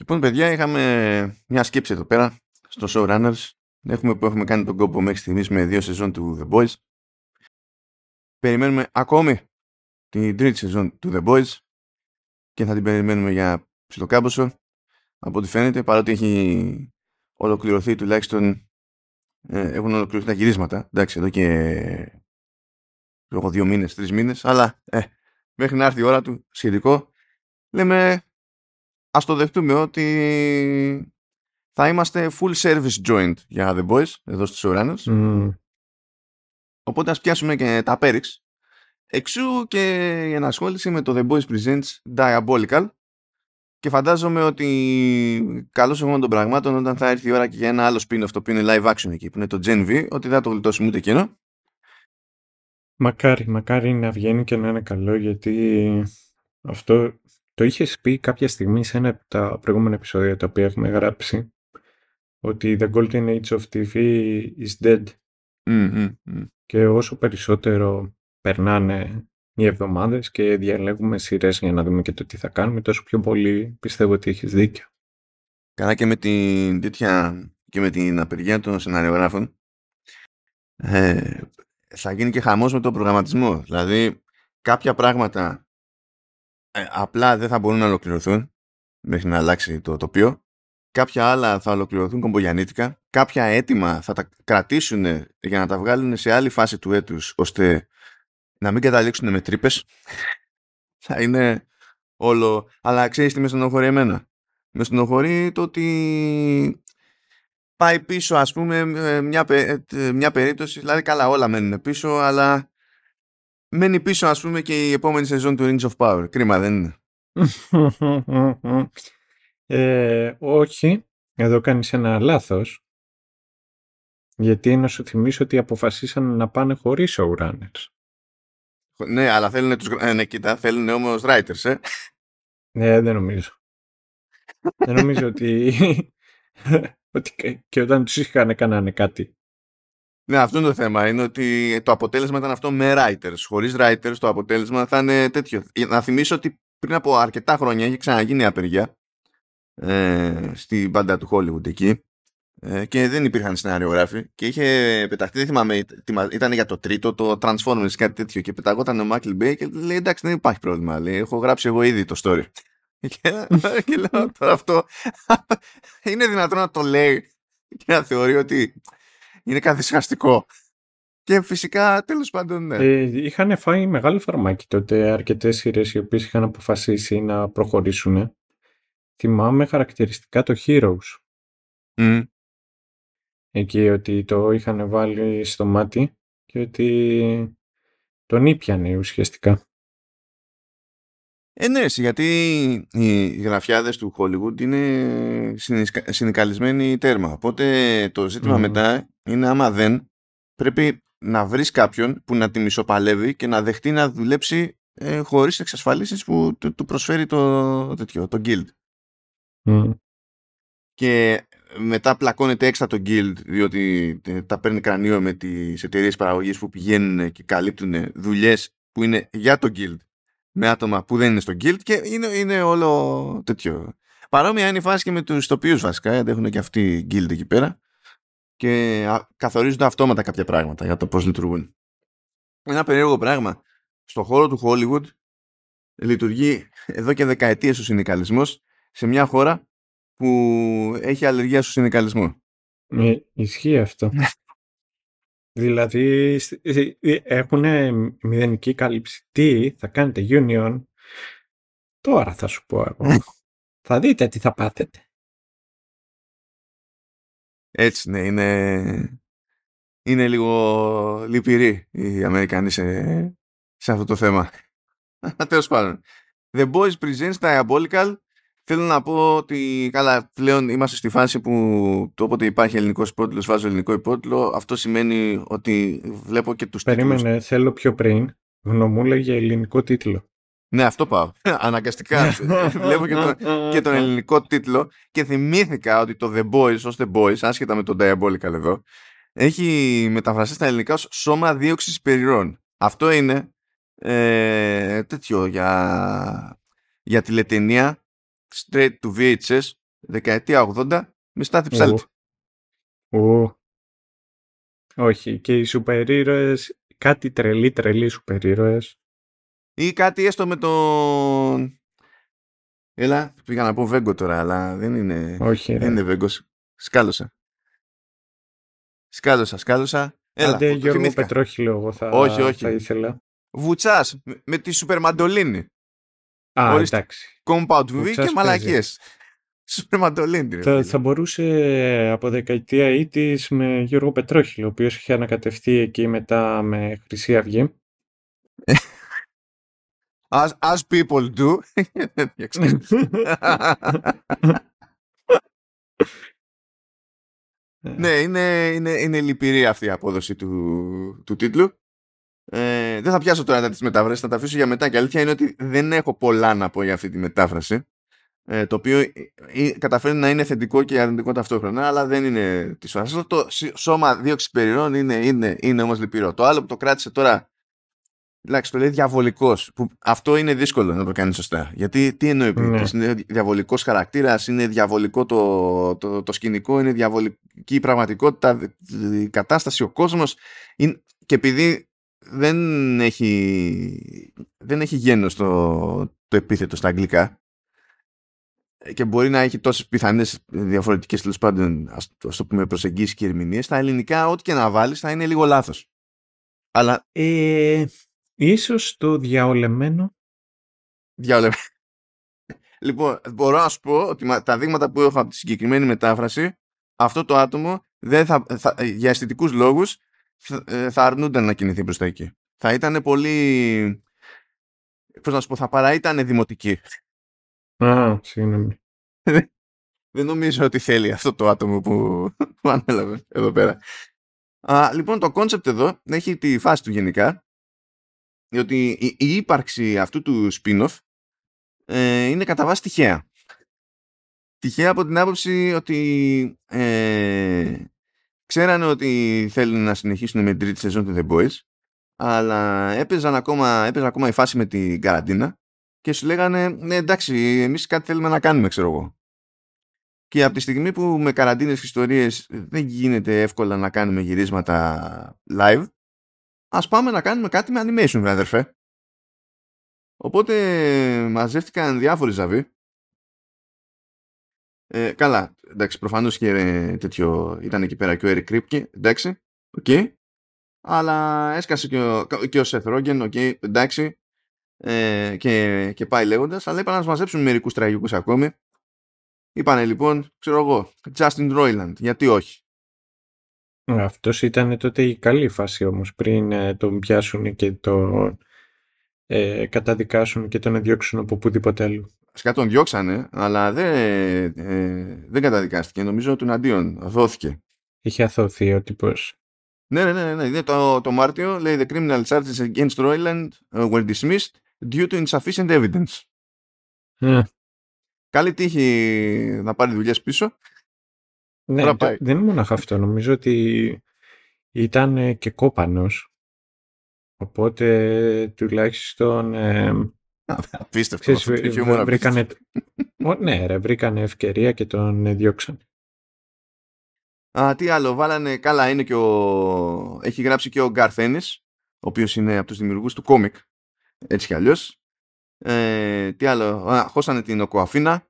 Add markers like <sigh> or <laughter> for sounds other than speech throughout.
Λοιπόν, παιδιά, είχαμε μια σκέψη εδώ πέρα στο Showrunners. Έχουμε που έχουμε κάνει τον κόπο μέχρι στιγμής με δύο σεζόν του The Boys. Περιμένουμε ακόμη την τρίτη σεζόν του The Boys και θα την περιμένουμε για ψιλοκάμποσο. Από ό,τι φαίνεται, παρότι έχει ολοκληρωθεί τουλάχιστον ε, έχουν ολοκληρωθεί τα γυρίσματα. Εντάξει, εδώ και λόγω δύο μήνες, τρεις μήνες, αλλά ε, μέχρι να έρθει η ώρα του σχετικό, λέμε ας το δεχτούμε ότι θα είμαστε full service joint για The Boys εδώ στους Ουράνους. Οπότε ας πιάσουμε και τα Πέριξ. Εξού και η ενασχόληση με το The Boys Presents Diabolical και φαντάζομαι ότι καλώς εγώ των πραγμάτων όταν θα έρθει η ώρα και για ένα άλλο spin-off το οποίο είναι live action εκεί που είναι το Gen V ότι δεν θα το γλιτώσουμε ούτε εκείνο. Μακάρι, μακάρι να βγαίνει και να είναι καλό γιατί αυτό το είχες πει κάποια στιγμή σε ένα από τα προηγούμενα επεισόδια τα οποία έχουμε γράψει ότι the golden age of TV is dead. Και όσο περισσότερο περνάνε οι εβδομάδες και διαλέγουμε σειρές για να δούμε και το τι θα κάνουμε, τόσο πιο πολύ πιστεύω ότι έχεις δίκιο. Καλά και με την τέτοια και με την απεργία των σεναριογράφων ε, θα γίνει και χαμός με τον προγραμματισμό. Δηλαδή κάποια πράγματα ε, απλά δεν θα μπορούν να ολοκληρωθούν μέχρι να αλλάξει το τοπίο. Κάποια άλλα θα ολοκληρωθούν κομπογιανίτικα. Κάποια έτοιμα θα τα κρατήσουν για να τα βγάλουν σε άλλη φάση του έτους ώστε να μην καταλήξουν με τρύπες. <laughs> θα είναι όλο... Αλλά ξέρεις τι με στενοχωρεί εμένα; Με στενοχωρεί το ότι πάει πίσω ας πούμε μια, μια περίπτωση, δηλαδή καλά όλα μένουν πίσω, αλλά μένει πίσω ας πούμε και η επόμενη σεζόν του Rings of Power. Κρίμα δεν είναι. <laughs> ε, όχι, εδώ κάνεις ένα λάθος. Γιατί να σου θυμίσω ότι αποφασίσαν να πάνε χωρίς showrunners. Ναι, αλλά θέλουν τους... Ε, ναι, κοίτα, θέλουν όμως writers, ε. Ναι, δεν νομίζω. δεν νομίζω ότι... <laughs> ότι και όταν τους είχαν κάνανε κάτι. Ναι, αυτό είναι το θέμα. Είναι ότι το αποτέλεσμα ήταν αυτό με writers. Χωρίς writers το αποτέλεσμα θα είναι τέτοιο. Να θυμίσω ότι πριν από αρκετά χρόνια είχε ξαναγίνει απεργία ε, στην μπάντα του Hollywood εκεί ε, και δεν υπήρχαν σεναριογράφοι και είχε πεταχτεί, δεν θυμάμαι, ήταν για το τρίτο, το Transformers κάτι τέτοιο και πεταγόταν ο Μάικλ Μπέι και λέει εντάξει δεν υπάρχει πρόβλημα, λέει, έχω γράψει εγώ ήδη το story. <laughs> Και, και λέω τώρα αυτό <laughs> είναι δυνατόν να το λέει και να θεωρεί ότι είναι καθυσχαστικό. Και φυσικά τέλος πάντων ναι. Ε, είχαν φάει μεγάλο φαρμάκι τότε αρκετές σειρές οι οποίες είχαν αποφασίσει να προχωρήσουν. Θυμάμαι χαρακτηριστικά το Heroes. Mm εκεί ότι το είχαν βάλει στο μάτι και ότι τον ήπιανε ουσιαστικά. Ε, ναι, γιατί οι γραφιάδες του Hollywood είναι συνικαλισμένοι τέρμα. Οπότε το ζήτημα μετά είναι άμα δεν πρέπει να βρεις κάποιον που να τη μισοπαλεύει και να δεχτεί να δουλέψει ε, χωρίς εξασφαλίσεις που του, προσφέρει το, τέτοιο, το guild. Και μετά πλακώνεται έξα το guild διότι τα παίρνει κρανίο με τις εταιρείες παραγωγής που πηγαίνουν και καλύπτουν δουλειές που είναι για το guild με άτομα που δεν είναι στο guild και είναι, είναι όλο τέτοιο. Παρόμοια είναι η φάση και με τους τοπίους βασικά γιατί έχουν και αυτοί guild εκεί πέρα και καθορίζονται αυτόματα κάποια πράγματα για το πώς λειτουργούν. Ένα περίεργο πράγμα. Στο χώρο του Hollywood λειτουργεί εδώ και δεκαετίες ο συνδικαλισμός σε μια χώρα που έχει αλλεργία στο συνδικαλισμό. Ε, ισχύει αυτό. Δηλαδή ε, ε, έχουν μηδενική κάλυψη. Τι θα κάνετε union; Τώρα θα σου πω εγώ. θα δείτε τι θα πάθετε. Έτσι ναι, είναι, είναι λίγο λυπηροί οι Αμερικανοί σε, σε αυτό το θέμα. <laughs> Τέλος πάντων. The Boys Presents Diabolical Θέλω να πω ότι καλά, πλέον είμαστε στη φάση που το όποτε υπάρχει ελληνικό υπότιτλο, βάζω ελληνικό υπότιτλο. Αυτό σημαίνει ότι βλέπω και τους τίτλους. Περίμενε, θέλω πιο πριν. Γνωμούλα για ελληνικό τίτλο. Ναι, αυτό πάω. <laughs> Αναγκαστικά. <laughs> Βλέπω και, το, και τον ελληνικό τίτλο και θυμήθηκα ότι το The Boys ως The Boys, άσχετα με τον Diabolical εδώ, έχει μεταφραστεί στα ελληνικά ως σώμα δίωξης περιρών. Αυτό είναι ε, τέτοιο για, για τηλετενία straight to VHS δεκαετία 80 με στάθη ψάλτη. Ου. Όχι, και οι σούπερ ήρωες, κάτι τρελή τρελή σούπερ ήρωες. Ή κάτι έστω με τον... Έλα, πήγα να πω Βέγκο τώρα, αλλά δεν είναι, Όχι, δεν ρε. είναι Βέγκος. Σκάλωσα. Σκάλωσα, σκάλωσα. Έλα, Άντε, το Γιώργο θυμήθηκα. Πετρόχυλο εγώ θα, Όχι, όχι. θα ήθελα. Βουτσάς, με, με τη σούπερ μαντολίνη. Α, Ορίστε. εντάξει. Compound V Βουτσάς και μαλακίες. <laughs> Σούπερ μαντολίνη. ρε Θα, φίλε. θα μπορούσε από δεκαετία ήτης με Γιώργο Πετρόχυλο, ο οποίος είχε ανακατευτεί εκεί μετά με Χρυσή Αυγή. <laughs> As, as people do. <laughs> ναι, είναι, είναι, είναι λυπηρή αυτή η απόδοση του, του τίτλου. Ε, δεν θα πιάσω τώρα τις μετάφρασεις, θα τα αφήσω για μετά. Και η αλήθεια είναι ότι δεν έχω πολλά να πω για αυτή τη μετάφραση. Ε, το οποίο ε, ε, καταφέρει να είναι θετικό και αρνητικό ταυτόχρονα, αλλά δεν είναι της ώρα. Αυτό το σ- σώμα δίωξης περιρών είναι, είναι, είναι όμως λυπηρό. Το άλλο που το κράτησε τώρα Εντάξει, το λέει διαβολικός. Αυτό είναι δύσκολο να το κάνει σωστά. Γιατί τι εννοεί Ναι. ναι. Είναι διαβολικός χαρακτήρας, είναι διαβολικό το, το, το σκηνικό, είναι διαβολική η πραγματικότητα, η κατάσταση, ο κόσμος. Και επειδή δεν έχει, δεν έχει γένος το, το επίθετο στα αγγλικά και μπορεί να έχει τόσες πιθανές διαφορετικές τέλος πάντων ας, ας το πούμε προσεγγίσεις και ερμηνείες στα ελληνικά ό,τι και να βάλεις θα είναι λίγο λάθος αλλά Ε, ίσως το διαολεμένο. Διάολε. <laughs> Λοιπόν, μπορώ να σου πω ότι μα- τα δείγματα που έχω από τη συγκεκριμένη μετάφραση, αυτό το άτομο δεν θα, θα, για αισθητικούς λόγους θα, ε, θα αρνούνταν να κινηθεί προς τα εκεί. Θα ήταν πολύ... Πώς να σου πω, θα παρά ήταν δημοτική. Α, συγγνώμη. <laughs> Δεν νομίζω ότι θέλει αυτό το άτομο που, που ανέλαβε εδώ πέρα. Α, λοιπόν, το concept εδώ έχει τη φάση του γενικά, ότι η, η ύπαρξη αυτού του spin-off ε, είναι κατά βάση τυχαία. Τυχαία από την άποψη ότι ε, ξέρανε ότι θέλουν να συνεχίσουν με την τρίτη σεζόν του The Boys, αλλά έπαιζαν ακόμα, έπαιζε ακόμα η φάση με την καραντίνα και σου λέγανε ναι εντάξει εμείς κάτι θέλουμε να κάνουμε ξέρω εγώ. Και από τη στιγμή που με καραντίνες και ιστορίες δεν γίνεται εύκολα να κάνουμε γυρίσματα live, ας πάμε να κάνουμε κάτι με animation, βρε αδερφέ. Οπότε μαζεύτηκαν διάφοροι ζαβοί. Ε, καλά, εντάξει, προφανώς και ε, τέτοιο, ήταν εκεί πέρα και ο Eric Kripke, εντάξει, οκ. Αλλά έσκασε και ο, και ο Seth Rogen, OK, εντάξει, ε, και, και πάει λέγοντας, αλλά είπαν να μας μαζέψουν μερικούς τραγικούς ακόμη. Είπανε λοιπόν, ξέρω εγώ, Justin Roiland, γιατί όχι; Αυτός ήταν τότε η καλή φάση όμως, πριν ε, τον πιάσουν και τον ε, καταδικάσουν και τον διώξουν από οπουδήποτε αλλού. Σκά τον διώξανε, αλλά δεν, ε, δεν καταδικάστηκε. Νομίζω ότι αντίον δόθηκε. Είχε αθωθεί ο τύπος. Ναι, ναι, ναι, ναι. Είναι το, το Μάρτιο λέει The criminal charges against Roiland uh, were dismissed due to insufficient evidence. Ε, Καλή τύχη να πάρει δουλειές πίσω. ναι, Τώρα το- πάει. δεν είναι μόνο αυτό. Νομίζω ότι ήταν ε, και κόπανος. Οπότε τουλάχιστον ε, Απίστευτο. ξέρεις, αυτό το βρ- χιούμορ, βρήκανε, απίστευτο. Ω, ναι, ρε, βρήκανε ευκαιρία και τον ε, διώξαν. Α, τι άλλο, βάλανε, καλά είναι και ο... Έχει γράψει και ο Garth Ennis, ο οποίος είναι από τους δημιουργούς του κόμικ, έτσι κι αλλιώς. Ε, τι άλλο, α, χώσανε την Οκοαφίνα,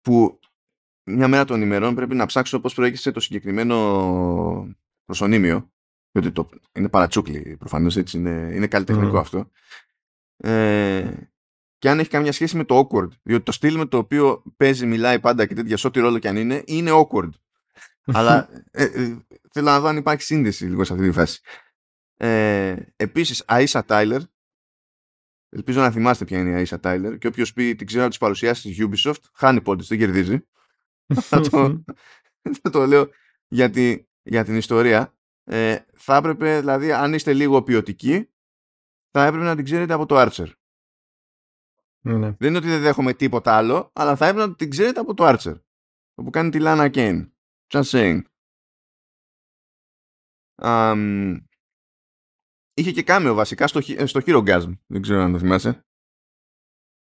που μια μέρα των ημερών πρέπει να ψάξω πώς προέκυψε το συγκεκριμένο προσωνύμιο, γιατί το, είναι παρατσούκλι προφανώς, έτσι, είναι, είναι καλλιτεχνικό Μμμ. αυτό. Ε, και αν έχει καμιά σχέση με το awkward, διότι το στυλ με το οποίο παίζει, μιλάει πάντα και τέτοια, σε ό,τι ρόλο κι αν είναι, είναι awkward. Αλλά ε, ε, θέλω να δω αν υπάρχει σύνδεση λίγο σε αυτή τη φάση. Ε, επίσης, Aisha Tyler. Ελπίζω να θυμάστε ποια είναι η Aisha Tyler. Και όποιος πει την ξέρω από τις παρουσιάσεις της Ubisoft, χάνει πόντες, δεν κερδίζει. <laughs> θα, το, θα το λέω για, τη- για την ιστορία. Ε, θα έπρεπε, δηλαδή, αν είστε λίγο ποιοτικοί, θα έπρεπε να την ξέρετε από το Archer. ναι. Δεν είναι ότι δεν δέχομαι τίποτα άλλο, αλλά θα έπρεπε να την ξέρετε από το Archer. Όπου κάνει τη Lana Kane. Just saying. Αμ, είχε και κάμεο βασικά στο, χι- στο Hero Gasm. Δεν ξέρω αν το θυμάσαι.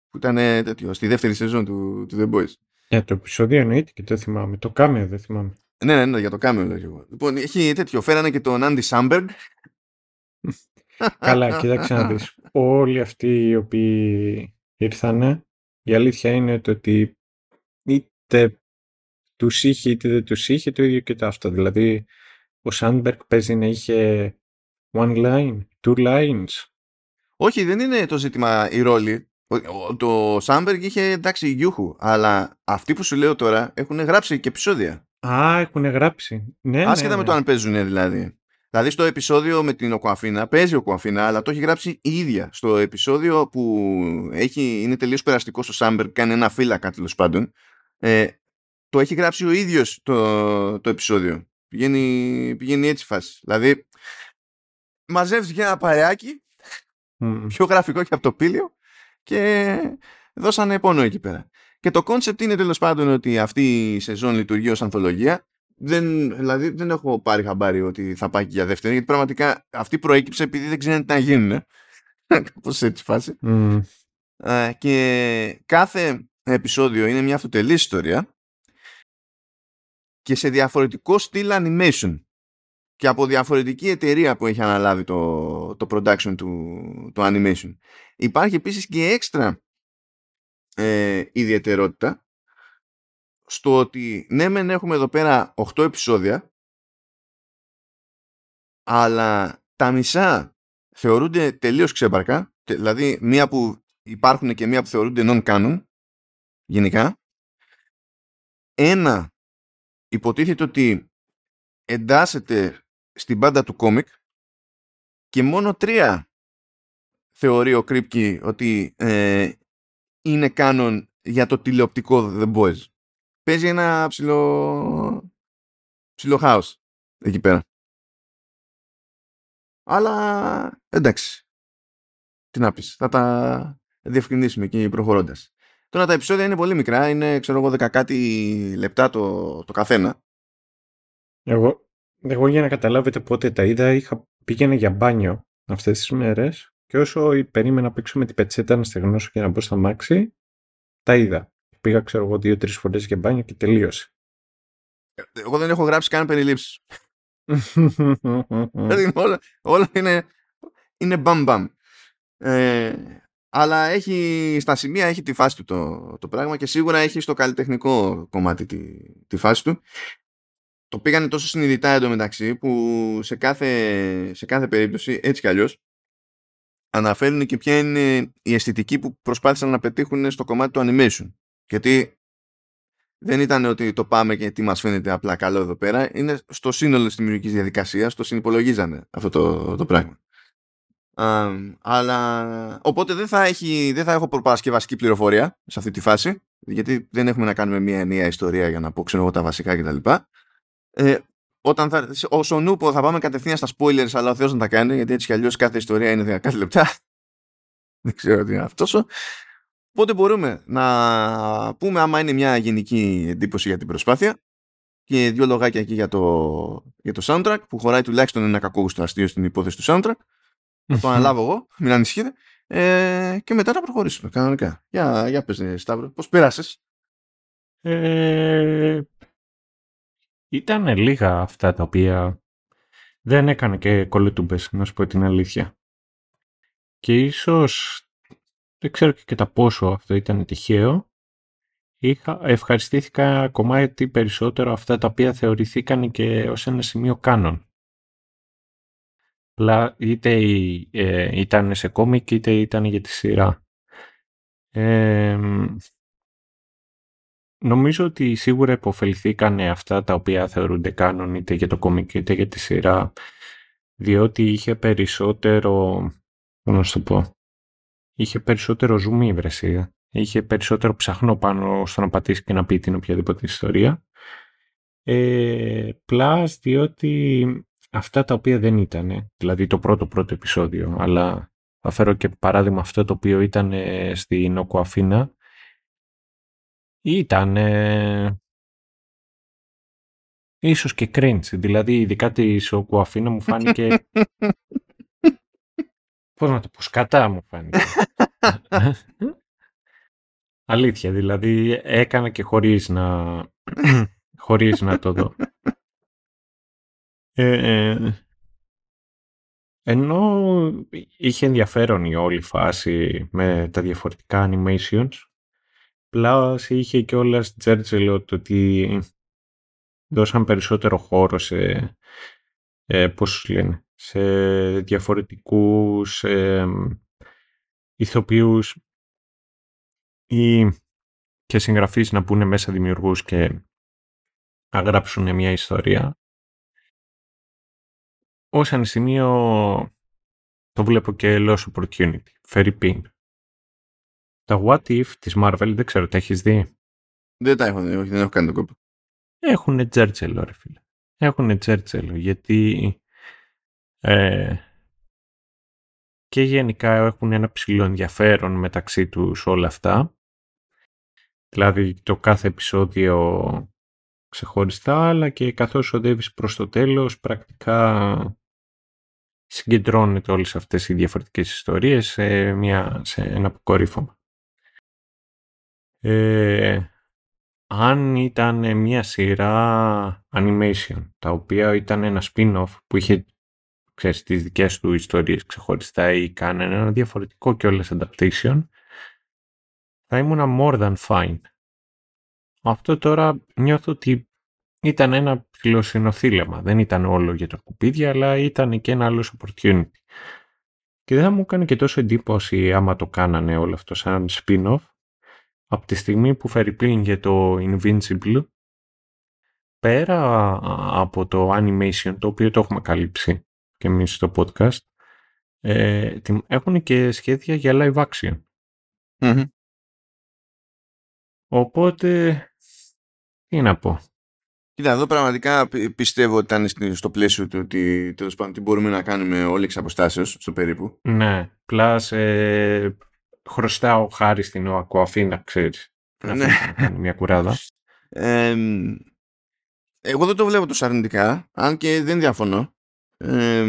Που ήταν ε, τέτοιο, στη δεύτερη σεζόν του, του The Boys. Για το επεισόδιο εννοείται και το θυμάμαι. Το κάμιο δεν θυμάμαι. Ναι, ναι, ναι, για το κάμιο λέω εγώ. Λοιπόν, έχει τέτοιο. Φέρανε και τον Άντι Σάμπεργκ. Καλά, κοίταξε να δεις. Όλοι αυτοί οι οποίοι ήρθανε, η αλήθεια είναι το ότι είτε τους είχε είτε δεν τους είχε το ίδιο και το αυτό. Δηλαδή, ο Σάντμπεργκ παίζει να είχε one line, two lines. Όχι, δεν είναι το ζήτημα η ρόλη. Το Σάμπεργκ είχε εντάξει γιούχου, αλλά αυτοί που σου λέω τώρα έχουν γράψει και επεισόδια. Α, έχουν γράψει. Ναι, Άσχετα ναι, με ναι. το αν παίζουν δηλαδή. Δηλαδή στο επεισόδιο με την Οκουαφίνα παίζει ο Οκουαφίνα, αλλά το έχει γράψει η ίδια. Στο επεισόδιο που έχει, είναι τελείως περαστικό ο Σάμπεργκ, κάνει ένα φύλακα τέλος πάντων. Ε, το έχει γράψει ο ίδιος το, το επεισόδιο. Πηγαίνει, πηγαίνει έτσι η φάση. Δηλαδή, μαζεύεις για ένα παρεάκι, Μμμ. πιο γραφικό και από το Πήλιο, και δώσανε πόνο εκεί πέρα. Και το concept είναι τέλος πάντων ότι αυτή η σεζόν λειτουργεί ως ανθολογία. Δεν, δηλαδή δεν έχω πάρει χαμπάρι ότι θα πάει και για δεύτερη, γιατί πραγματικά αυτή προέκυψε επειδή δεν ξέρουν τι να γίνουν. <laughs> Κάπως έτσι φάση. Μμμ. Ε, και κάθε επεισόδιο είναι μια αυτοτελή ιστορία και σε διαφορετικό στυλ animation και από διαφορετική εταιρεία που έχει αναλάβει το, το production του, του animation. Υπάρχει επίσης και έξτρα ε, ιδιαιτερότητα στο ότι ναι μεν έχουμε εδώ πέρα 8 επεισόδια. Αλλά τα μισά θεωρούνται τελείως ξέμπαρκα τε- δηλαδή μία που υπάρχουν και μία που θεωρούνται non-canon γενικά. Ένα υποτίθεται ότι εντάσσεται στην πάντα του κόμικ και μόνο τρία θεωρεί ο Κρύπκι ότι ε, είναι κάνον για το τηλεοπτικό The Boys. Παίζει ένα ψηλό, ψηλό χάος εκεί πέρα. Αλλά εντάξει. Τι να πεις. Θα τα διευκρινίσουμε εκεί προχωρώντας. Τώρα τα επεισόδια είναι πολύ μικρά. Είναι ξέρω εγώ δεκα κάτι λεπτά το, το καθένα. Εγώ, εγώ για να καταλάβετε πότε τα είδα, είχα, πήγαινα για μπάνιο αυτές τις μέρες και όσο περίμενα να παίξω με την πετσέτα να στεγνώσω και να μπω στα μάξι, τα είδα. Πήγα, ξέρω εγώ, δύο-τρεις φορές για μπάνιο και τελείωσε. Εγώ δεν έχω γράψει καν περιλήψεις. <laughs> Δηλαδή, όλα, όλα είναι, είναι μπαμ μπαμ. Ε, αλλά έχει στα σημεία έχει τη φάση του το, το πράγμα και σίγουρα έχει στο καλλιτεχνικό κομμάτι τη, τη φάση του. Το πήγανε τόσο συνειδητά εντωμεταξύ που σε κάθε, σε κάθε περίπτωση έτσι κι αλλιώς αναφέρουν και ποια είναι η αισθητική που προσπάθησαν να πετύχουν στο κομμάτι του animation. Γιατί δεν ήταν ότι το πάμε και τι μας φαίνεται απλά καλό εδώ πέρα. Είναι στο σύνολο της δημιουργικής διαδικασίας, το συνυπολογίζανε αυτό το, το πράγμα. Α, αλλά οπότε δεν θα, έχει, δεν θα έχω προπαρασκευαστική πληροφορία σε αυτή τη φάση γιατί δεν έχουμε να κάνουμε μια ενιαία ιστορία για να πω ξέρω εγώ τα βασικά κτλ. Ε, όταν θα, όσο νούπο θα πάμε κατευθείαν στα spoilers αλλά ο Θεός να τα κάνει γιατί έτσι κι αλλιώς κάθε ιστορία είναι κάθε λεπτά <laughs> δεν ξέρω τι είναι αυτός Οπότε μπορούμε να πούμε άμα είναι μια γενική εντύπωση για την προσπάθεια και δύο λογάκια εκεί για το, για το soundtrack που χωράει τουλάχιστον ένα κακόγουστο αστείο στην υπόθεση του soundtrack. Θα το αναλάβω εγώ, μην ανησυχείτε. Ε, και μετά να προχωρήσουμε κανονικά. Για, για πες ε, Σταύρο, πώς πέρασες; Ε, ήταν λίγα αυτά τα οποία δεν έκανε και κολλητούμπες, να σου πω την αλήθεια. Και ίσως, δεν ξέρω και κατά πόσο αυτό ήταν τυχαίο, είχα, ευχαριστήθηκα κομμάτι περισσότερο αυτά τα οποία θεωρηθήκαν και ως ένα σημείο κάνον. Πλά, είτε ε, ήταν σε κόμικ είτε ήταν για τη σειρά. Ε, νομίζω ότι σίγουρα υποφεληθήκαν αυτά τα οποία θεωρούνται κάνον είτε για το κόμικ είτε για τη σειρά διότι είχε περισσότερο, να σου το πω, είχε περισσότερο zoom η βρεσία. Είχε περισσότερο ψαχνό πάνω στο να πατήσει και να πει την οποιαδήποτε ιστορία. Ε, plus διότι αυτά τα οποία δεν ήταν, δηλαδή το πρώτο πρώτο επεισόδιο, αλλά θα φέρω και παράδειγμα αυτό το οποίο ήταν στην Όκο Αφίνα, ήταν ίσως και cringe, δηλαδή ειδικά της Όκο Αφίνα μου φάνηκε <laughs> πώς να το πω, σκατά μου φάνηκε. Αλήθεια, δηλαδή έκανα και χωρίς να, χωρίς να το δω. Ε, ε, ενώ είχε ενδιαφέρον η όλη φάση με τα διαφορετικά animations, Plus είχε και όλα τζέρτζελο το ότι δώσαν περισσότερο χώρο σε, ε, πώς λένε, σε διαφορετικούς ε, ηθοποιούς ή και συγγραφείς να πούνε μέσα δημιουργούς και να γράψουν μια ιστορία. Ως ένα σημείο το βλέπω και loss opportunity. Φέρει pin. Τα what if της Marvel δεν ξέρω, τα έχεις δει; Δεν τα έχω δει, όχι, δεν έχω κάνει τον κόπο. Έχουν τζέρτσελο ρε φίλε. Έχουν τζέρτσελο γιατί ε, και γενικά έχουν ένα ψηλό ενδιαφέρον μεταξύ τους όλα αυτά. Δηλαδή το κάθε επεισόδιο ξεχωριστά, αλλά και καθώς οδεύεις προς το τέλος, πρακτικά συγκεντρώνεται όλες αυτές οι διαφορετικές ιστορίες σε, μια, σε ένα αποκορύφωμα. Ε, αν ήταν μια σειρά animation, τα οποία ήταν ένα spin-off που είχε ξέρεις, τις δικές του ιστορίες ξεχωριστά ή κάνανε ένα διαφορετικό κιόλας adaptation, θα ήμουν more than fine. Αυτό τώρα νιώθω ότι ήταν ένα ψηλοσυνοθήλεμα. Δεν ήταν όλο για τα κουπίδια, αλλά ήταν και ένα άλλος opportunity. Και δεν θα μου έκανε και τόσο εντύπωση άμα το κάνανε όλο αυτό σαν spin-off, από τη στιγμή που φέρει για το Invincible, πέρα από το animation, το οποίο το έχουμε καλύψει και εμείς στο podcast, ε, έχουν και σχέδια για live action. Οπότε, τι να πω. Κοίτα, εδώ πραγματικά πιστεύω ότι ήταν στο πλαίσιο του ότι τέλος πάντων τι μπορούμε να κάνουμε όλοι εξ αποστάσεως στο περίπου. Ναι, πλάς ε, χρωστάω χάρη στην ΟΑΚΟΑΦΗ να ξέρεις. Ναι. Να κάνει μια κουράδα. Ε, εγώ δεν το βλέπω τόσο αρνητικά, αν και δεν διαφωνώ. Ε,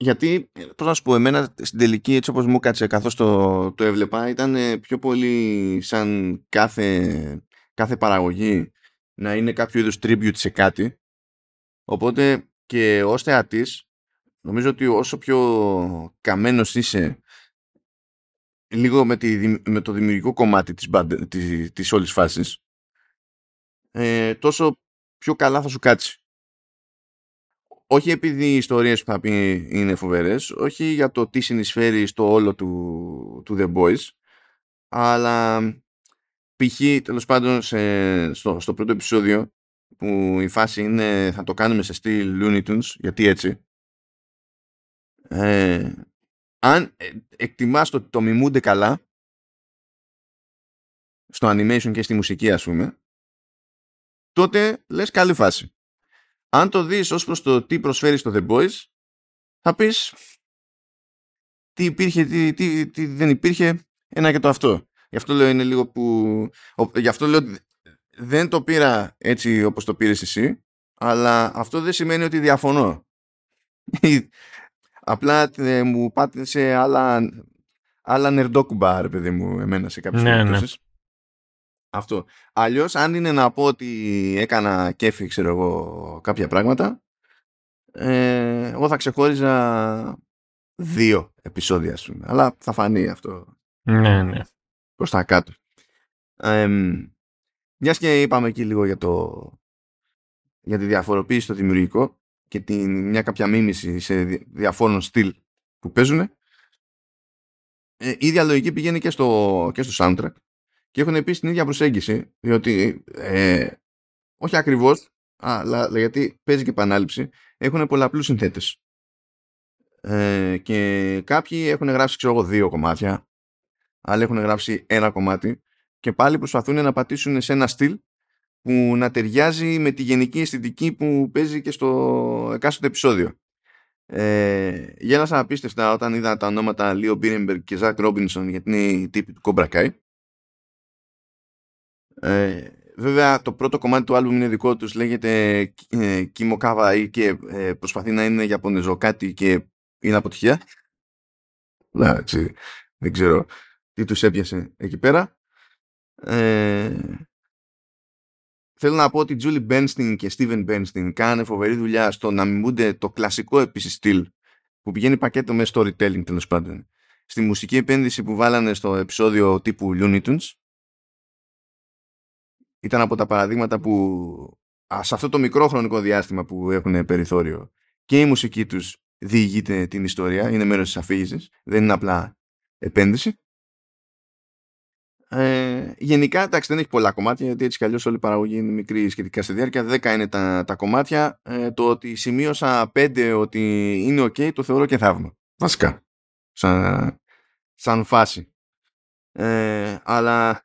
γιατί, πώς να σου πω, εμένα στην τελική έτσι όπως μου κάτσε καθώς το, το έβλεπα ήταν πιο πολύ σαν κάθε, κάθε παραγωγή να είναι κάποιο είδους tribute σε κάτι. Οπότε και ως θεατής νομίζω ότι όσο πιο καμένος είσαι λίγο με, τη, με το δημιουργικό κομμάτι της, της, της όλης φάσης ε, τόσο πιο καλά θα σου κάτσει όχι επειδή οι ιστορίες που θα πει είναι φοβερές, όχι για το τι συνεισφέρει στο όλο του, του The Boys, αλλά π.χ. τέλος πάντων στο, στο πρώτο επεισόδιο που η φάση είναι θα το κάνουμε σε στυλ Looney Tunes, γιατί έτσι. Ε, αν ε, εκτιμάς το ότι το μιμούνται καλά στο animation και στη μουσική ας πούμε, τότε λες καλή φάση αν το δεις ως προς το τι προσφέρει στο The Boys, θα πεις τι υπήρχε, τι, τι, τι δεν υπήρχε, ένα και το αυτό. Γι' αυτό λέω είναι λίγο που... Γι' αυτό λέω δεν το πήρα έτσι όπως το πήρες εσύ, αλλά αυτό δεν σημαίνει ότι διαφωνώ. <laughs> Απλά ε, μου πάτε σε άλλα, άλλα νερντόκουμπα, ρε παιδί μου, εμένα σε κάποιες ναι, ναι. Αυτό. Αλλιώς, αν είναι να πω ότι έκανα κέφι, ξέρω εγώ, κάποια πράγματα, ε, εγώ θα ξεχώριζα δύο επεισόδια, ας πούμε. Αλλά θα φανεί αυτό. Ναι, ναι. Προς τα κάτω. Ε, μιας και είπαμε εκεί λίγο για το για τη διαφοροποίηση στο δημιουργικό και την, μια κάποια μίμηση σε διαφόρων στυλ που παίζουν ε, η ίδια λογική πηγαίνει και στο, και στο soundtrack και έχουν επίσης την ίδια προσέγγιση, διότι ε, όχι ακριβώς, αλλά γιατί παίζει και επανάληψη, έχουν πολλαπλούς συνθέτες. Ε, και κάποιοι έχουν γράψει, ξέρω εγώ, δύο κομμάτια, άλλοι έχουν γράψει ένα κομμάτι και πάλι προσπαθούν να πατήσουν σε ένα στυλ που να ταιριάζει με τη γενική αισθητική που παίζει και στο εκάστοτε επεισόδιο. Ε, γέλασα απίστευτα όταν είδα τα ονόματα Λίο Μπίρεμπεργκ και Ζακ Ρόμπινσον γιατί είναι οι τύποι του Κόμπρακάι ε, βέβαια το πρώτο κομμάτι του άλμπουμ είναι δικό τους, λέγεται ε, Kimo Kawaii και ε, προσπαθεί να είναι Ιαπωνεζό κάτι και είναι αποτυχία. Να, έτσι, δεν ξέρω τι τους έπιασε εκεί πέρα. Ε, θέλω να πω ότι Julie Bernstein και Steven Bernstein κάνανε φοβερή δουλειά στο να μιμούνται το κλασικό επίσης στυλ που πηγαίνει πακέτο με storytelling τέλος πάντων. Στη μουσική επένδυση που βάλανε στο επεισόδιο τύπου Looney Tunes ήταν από τα παραδείγματα που σε αυτό το μικρό χρονικό διάστημα που έχουν περιθώριο και η μουσική τους διηγείται την ιστορία, είναι μέρος της αφήγησης, δεν είναι απλά επένδυση. Ε, γενικά, εντάξει, δεν έχει πολλά κομμάτια, γιατί έτσι κι αλλιώς όλη η παραγωγή είναι μικρή σχετικά στη διάρκεια. 10 είναι τα, τα κομμάτια. Ε, το ότι σημείωσα 5 ότι είναι ok, το θεωρώ και θαύμα. Βασικά. Σαν, σαν φάση. Ε, αλλά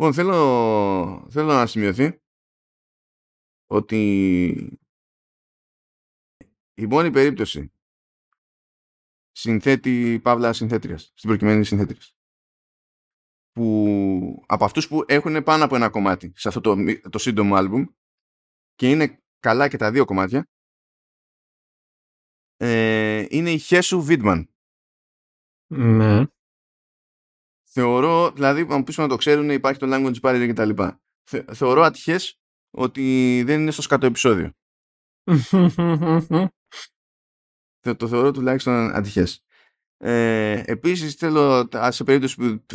Λοιπόν, θέλω, θέλω να σημειωθεί ότι η μόνη περίπτωση συνθέτη παύλα συνθέτριας, στην προκειμένη συνθέτριας, που από αυτούς που έχουν πάνω από ένα κομμάτι σε αυτό το, το σύντομο άλμπουμ και είναι καλά και τα δύο κομμάτια, ε, είναι η Χέσου Βίτμαν. Ναι θεωρώ, δηλαδή, αν πεις να το ξέρουν, υπάρχει το language barrier και τα λοιπά. θεωρώ ατυχές ότι δεν είναι στο σκατό επεισόδιο. <laughs> το θεωρώ τουλάχιστον ατυχές. Ε, επίσης θέλω, σε περίπτωση που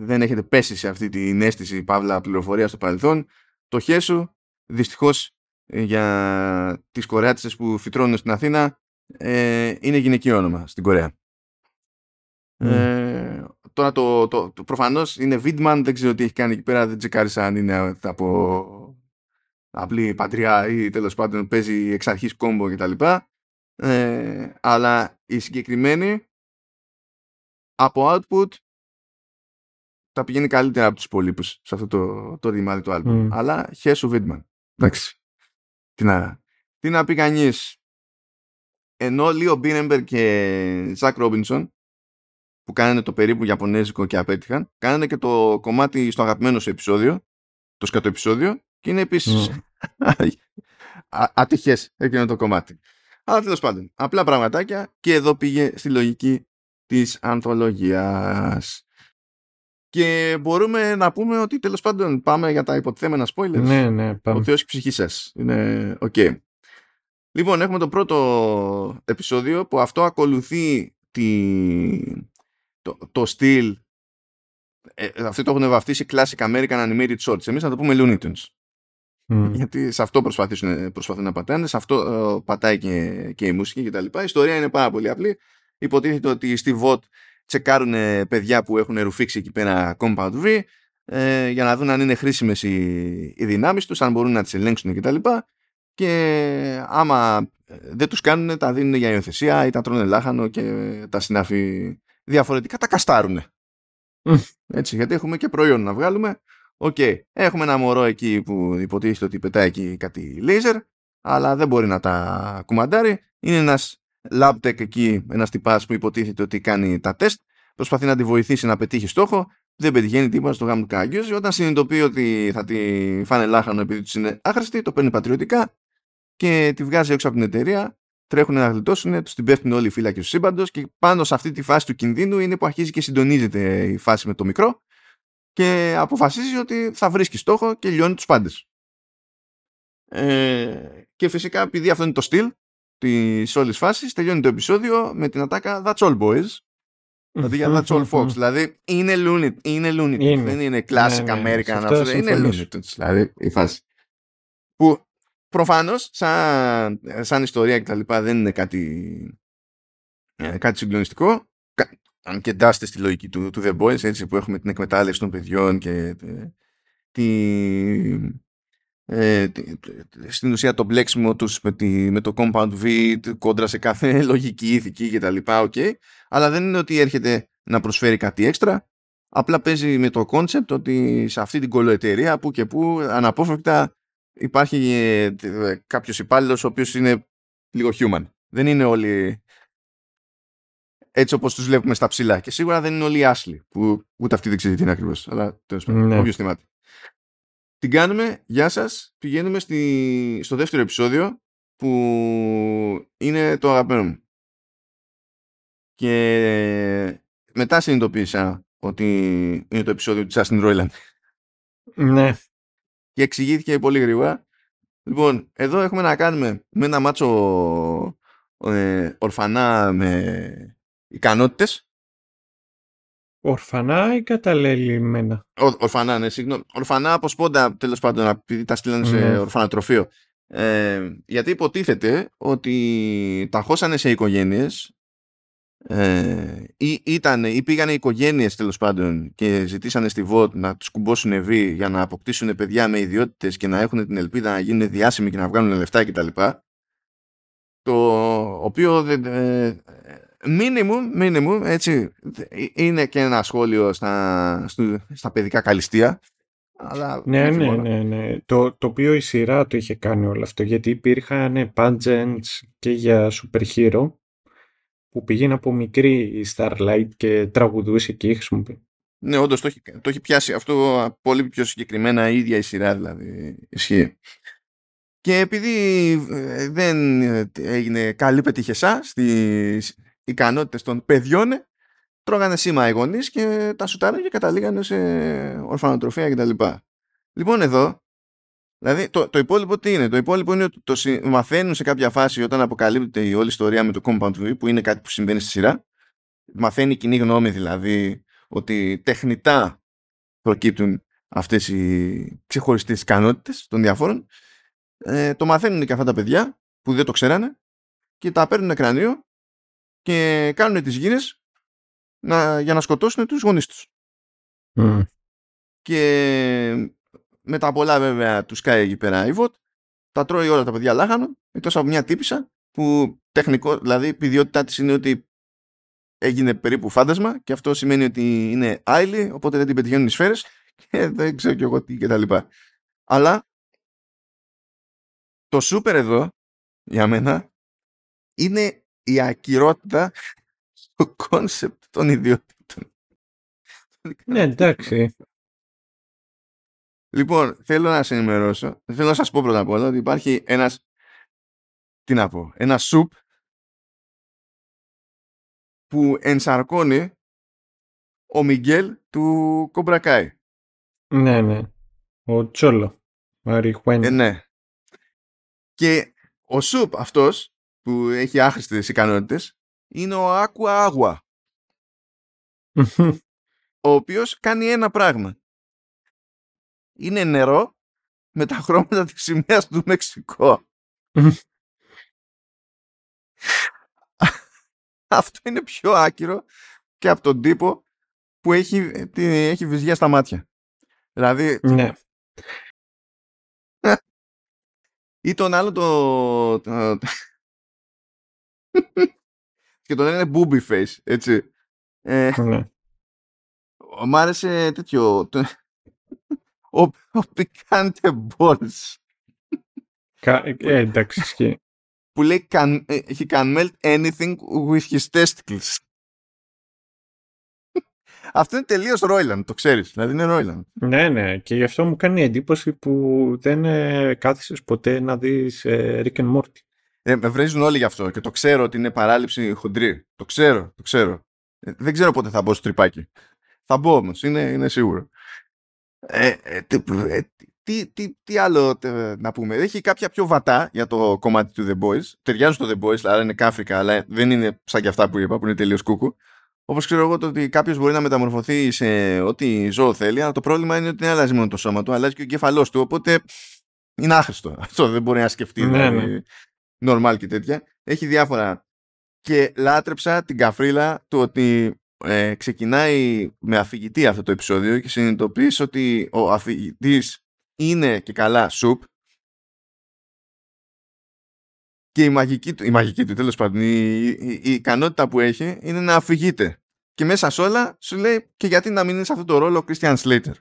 δεν έχετε πέσει σε αυτή την αίσθηση παύλα πληροφορίας στο παρελθόν, το χέσου δυστυχώς ε, για τις Κορεάτισες που φυτρώνουν στην Αθήνα ε, είναι γυναικείο όνομα στην Κορέα. Ε, τώρα το, το, το προφανώς είναι Vidman, δεν ξέρω τι έχει κάνει εκεί πέρα, δεν τσεκάρισα αν είναι από απλή πατριά ή τέλος πάντων παίζει εξ αρχής κόμπο κτλ. Ε, αλλά η συγκεκριμένη από output τα πηγαίνει καλύτερα από τους υπολείπους σε αυτό το, το ρημάδι του album. Αλλά χέσου Vidman. Εντάξει. Τι να, τι να πει κανείς. Ενώ Λίο Μπίνεμπερ και Ζακ Ρόμπινσον που κάνανε το περίπου Ιαπωνέζικο και απέτυχαν, κάνανε και το κομμάτι στο αγαπημένο σου επεισόδιο, το σκατό επεισόδιο, και είναι επίσης. Mm. <laughs> Ατυχές εκείνο το κομμάτι. Αλλά τέλος πάντων, απλά πραγματάκια και εδώ πήγε στη λογική της ανθολογίας. Και μπορούμε να πούμε ότι τέλος πάντων πάμε για τα υποτιθέμενα spoilers. Ναι, ναι, πάμε. Ο Θεός και η ψυχή σας. Είναι OK. Okay. Λοιπόν, έχουμε το πρώτο επεισόδιο που αυτό ακολουθεί τη, το, το στυλ ε, ε, αυτοί το έχουν βαφτίσει Classic American Animated Shorts. Εμείς θα το πούμε Looney Tunes. Γιατί σε αυτό προσπαθούν, προσπαθούν να πατάνε, σε αυτό ε, πατάει και, και η μουσική κτλ. Η ιστορία είναι πάρα πολύ απλή. Υποτίθεται ότι στη Vought τσεκάρουν παιδιά που έχουν ρουφήξει εκεί πέρα Compound V ε, για να δουν αν είναι χρήσιμες οι, οι δυνάμεις τους, αν μπορούν να τις ελέγξουν κτλ. Και, και άμα δεν τους κάνουν τα δίνουν για υιοθεσία ή τα τρώνε λάχανο και τα συνάφη διαφορετικά τα καστάρουν. Έτσι, γιατί έχουμε και προϊόν να βγάλουμε. Οκ, έχουμε ένα μωρό εκεί που υποτίθεται ότι πετάει εκεί κάτι λέιζερ, αλλά δεν μπορεί να τα κουμαντάρει. Είναι ένας lab εκεί, ένας τυπάς που υποτίθεται ότι κάνει τα τεστ, προσπαθεί να τη βοηθήσει να πετύχει στόχο, δεν πετυχαίνει τίποτα στο γάμο του κάγκιος, όταν συνειδητοποιεί ότι θα τη φάνε λάχανο επειδή του είναι άχρηστη, το παίρνει πατριωτικά και τη βγάζει έξω από την εταιρεία τρέχουν να γλιτώσουν, τους την πέφτουν όλοι οι φύλακε του σύμπαντος και πάνω σε αυτή τη φάση του κινδύνου είναι που αρχίζει και συντονίζεται η φάση με το μικρό και αποφασίζει ότι θα βρίσκει στόχο και λιώνει τους πάντες. Ε, και φυσικά επειδή αυτό είναι το στυλ τη όλη φάση, τελειώνει το επεισόδιο με την ατάκα That's all boys. Δηλαδή για That's all folks. δηλαδή είναι Looney, είναι Looney δεν είναι classic ναι, ναι, American. είναι Looney δηλαδή η φάση. Που Προφανώς, σαν, σαν ιστορία και τα λοιπά, δεν είναι κάτι, ε, κάτι συγκλονιστικό. Αν και εντάσσεται στη λογική του, του The Boys, έτσι, που έχουμε την εκμετάλλευση των παιδιών και ε, τη, ε, στην ουσία το μπλέξιμο τους με, με το Compound V κόντρα σε κάθε <laughs> λογική ηθική και τα λοιπά, okay. αλλά δεν είναι ότι έρχεται να προσφέρει κάτι έξτρα, απλά παίζει με το concept ότι σε αυτή την κολοεταιρεία που και που αναπόφευκτα υπάρχει ε, ε, κάποιος υπάλληλος ο οποίος είναι λίγο human. Δεν είναι όλοι έτσι όπως τους βλέπουμε στα ψηλά. Και σίγουρα δεν είναι όλοι άσλοι, που ούτε αυτοί δεν ξέρει τι είναι ακριβώς. Αλλά τέλος πάντων, ναι. όποιος θυμάται. Την κάνουμε, γεια σας, πηγαίνουμε στη, στο δεύτερο επεισόδιο που είναι το αγαπημένο μου. Και μετά συνειδητοποίησα ότι είναι το επεισόδιο του Justin Roiland. Ναι. Και εξηγήθηκε πολύ γρήγορα. Λοιπόν, εδώ έχουμε να κάνουμε με ένα μάτσο ε, ορφανά με ικανότητες. Ορφανά ή καταλελειμμένα. Ω, ορφανά, ναι, συγγνώμη. Ορφανά από σπόντα, τέλος πάντων, επειδή τα στείλανε σε Ναι. ορφανατροφείο. Ε, γιατί υποτίθεται ότι τα χώσανε σε οικογένειες ε, ή, ήταν, ή πήγανε οικογένειες τέλος πάντων και ζητήσανε στη ΒΟΤ να τους κουμπώσουν βή για να αποκτήσουν παιδιά με ιδιότητες και να έχουν την ελπίδα να γίνουν διάσημοι και να βγάλουν λεφτά κτλ. Το οποίο δεν- ε, minimum, minimum, έτσι, ε, είναι και ένα σχόλιο στα, στου- στα παιδικά καλυστία. Αλλά Ναι, όχι ναι, μόνο. ναι, ναι. Το, το οποίο η σειρά το είχε κάνει όλο αυτό, γιατί υπήρχαν pageants και για super hero που πήγαινε από μικρή η Starlight και τραγουδούσε και χρησιμοποιεί. Ναι, όντως το, έχει, το έχει πιάσει αυτό πολύ πιο συγκεκριμένα η ίδια η σειρά δηλαδή. Ισχύει. Και επειδή ε, δεν ε, έγινε καλή πετυχεσά στις ικανότητες των παιδιών, τρώγανε σήμα οι γονείς και τα σουτάρανε και καταλήγανε σε ορφανοτροφία κτλ. Λοιπόν εδώ, δηλαδή το, το υπόλοιπο τι είναι; Το υπόλοιπο είναι ότι το συ- μαθαίνουν σε κάποια φάση όταν αποκαλύπτεται η όλη ιστορία με το Compound V που είναι κάτι που συμβαίνει στη σειρά. Μαθαίνει η κοινή γνώμη δηλαδή ότι τεχνητά προκύπτουν αυτές οι ξεχωριστές ικανότητες των διαφόρων. Ε, το μαθαίνουν και αυτά τα παιδιά που δεν το ξέρανε και τα παίρνουν κρανίο και κάνουν τις γύρες να, για να σκοτώσουν τους γονείς τους. Μμ. Και με τα πολλά βέβαια τους σκάει εκεί πέρα η Βοτ, τα τρώει όλα τα παιδιά λάχανο, εκτός από μια τύπησα που τεχνικό, δηλαδή η ιδιότητά της είναι ότι έγινε περίπου φάντασμα και αυτό σημαίνει ότι είναι άυλη, οπότε δεν την πετυχαίνουν οι σφαίρες <laughs> και δεν ξέρω κι εγώ τι και τα λοιπά. Αλλά το σούπερ εδώ, για μένα, είναι η ακυρότητα στο <laughs> concept των ιδιότητων. Ναι, εντάξει. Λοιπόν, θέλω να σε ενημερώσω. Θέλω να σας πω πρώτα απ' όλα ότι υπάρχει ένας, τι να πω, ένας σουπ που ενσαρκώνει ο Μιγγέλ του Κομπρακάι. Ναι, ναι. Ο Τσόλο. Μαριχουένα. Ε, ναι. Και ο σουπ αυτός που έχει άχρηστες ικανότητες είναι ο Aqua Agua, ο οποίος κάνει ένα πράγμα. Είναι νερό με τα χρώματα της σημαίας του Μεξικό. Αυτό είναι πιο άκυρο και από τον τύπο που έχει, τι- έχει βυζιά στα μάτια. Δηλαδή, ναι. ή τον άλλο το... το- <laughs> και τον λένε booby face, έτσι. Ε, ναι. μ' άρεσε τέτοιο... το- <laughs> ο, ο Picante Balls Κα- ε, εντάξει, ισχύει. που λέει can, ε, he can melt anything with his testicles. <laughs> Αυτό είναι τελείως Roiland, το ξέρεις. Δηλαδή είναι Roiland. Ναι, ναι. Και γι' αυτό μου κάνει εντύπωση που δεν ε, κάθισες ποτέ να δεις ε, Rick and Morty. Ε, με βρίζουν όλοι γι' αυτό και το ξέρω ότι είναι παράληψη χοντρή. Το ξέρω, το ξέρω. Ε, δεν ξέρω πότε θα μπω στο τρυπάκι. Θα μπω όμως, είναι, είναι σίγουρο. Ε, ε, τι, ε, τι, τι, τι άλλο τε, να πούμε. Έχει κάποια πιο βατά για το κομμάτι του The Boys. Ταιριάζουν στο The Boys, αλλά είναι κάφρικα, αλλά δεν είναι σαν και αυτά που είπα, που είναι τελείως κούκου. Όπως ξέρω εγώ το ότι κάποιος μπορεί να μεταμορφωθεί σε ό,τι ζώο θέλει, αλλά το πρόβλημα είναι ότι δεν αλλάζει μόνο το σώμα του, αλλάζει και ο εγκέφαλός του. Οπότε είναι άχρηστο. Αυτό δεν μπορεί να σκεφτεί. Ναι, δηλαδή, normal και τέτοια. Έχει διάφορα. Και λάτρεψα την καφρίλα του ότι ε, ξεκινάει με αφηγητή αυτό το επεισόδιο και συνειδητοποιείς ότι ο αφηγητής είναι και καλά σουπ και η μαγική του, η μαγική του τέλος πάντων, η, η, η ικανότητα που έχει είναι να αφηγείται. Και μέσα σε όλα σου λέει και γιατί να μην είναι σε αυτό το ρόλο ο Christian Slater;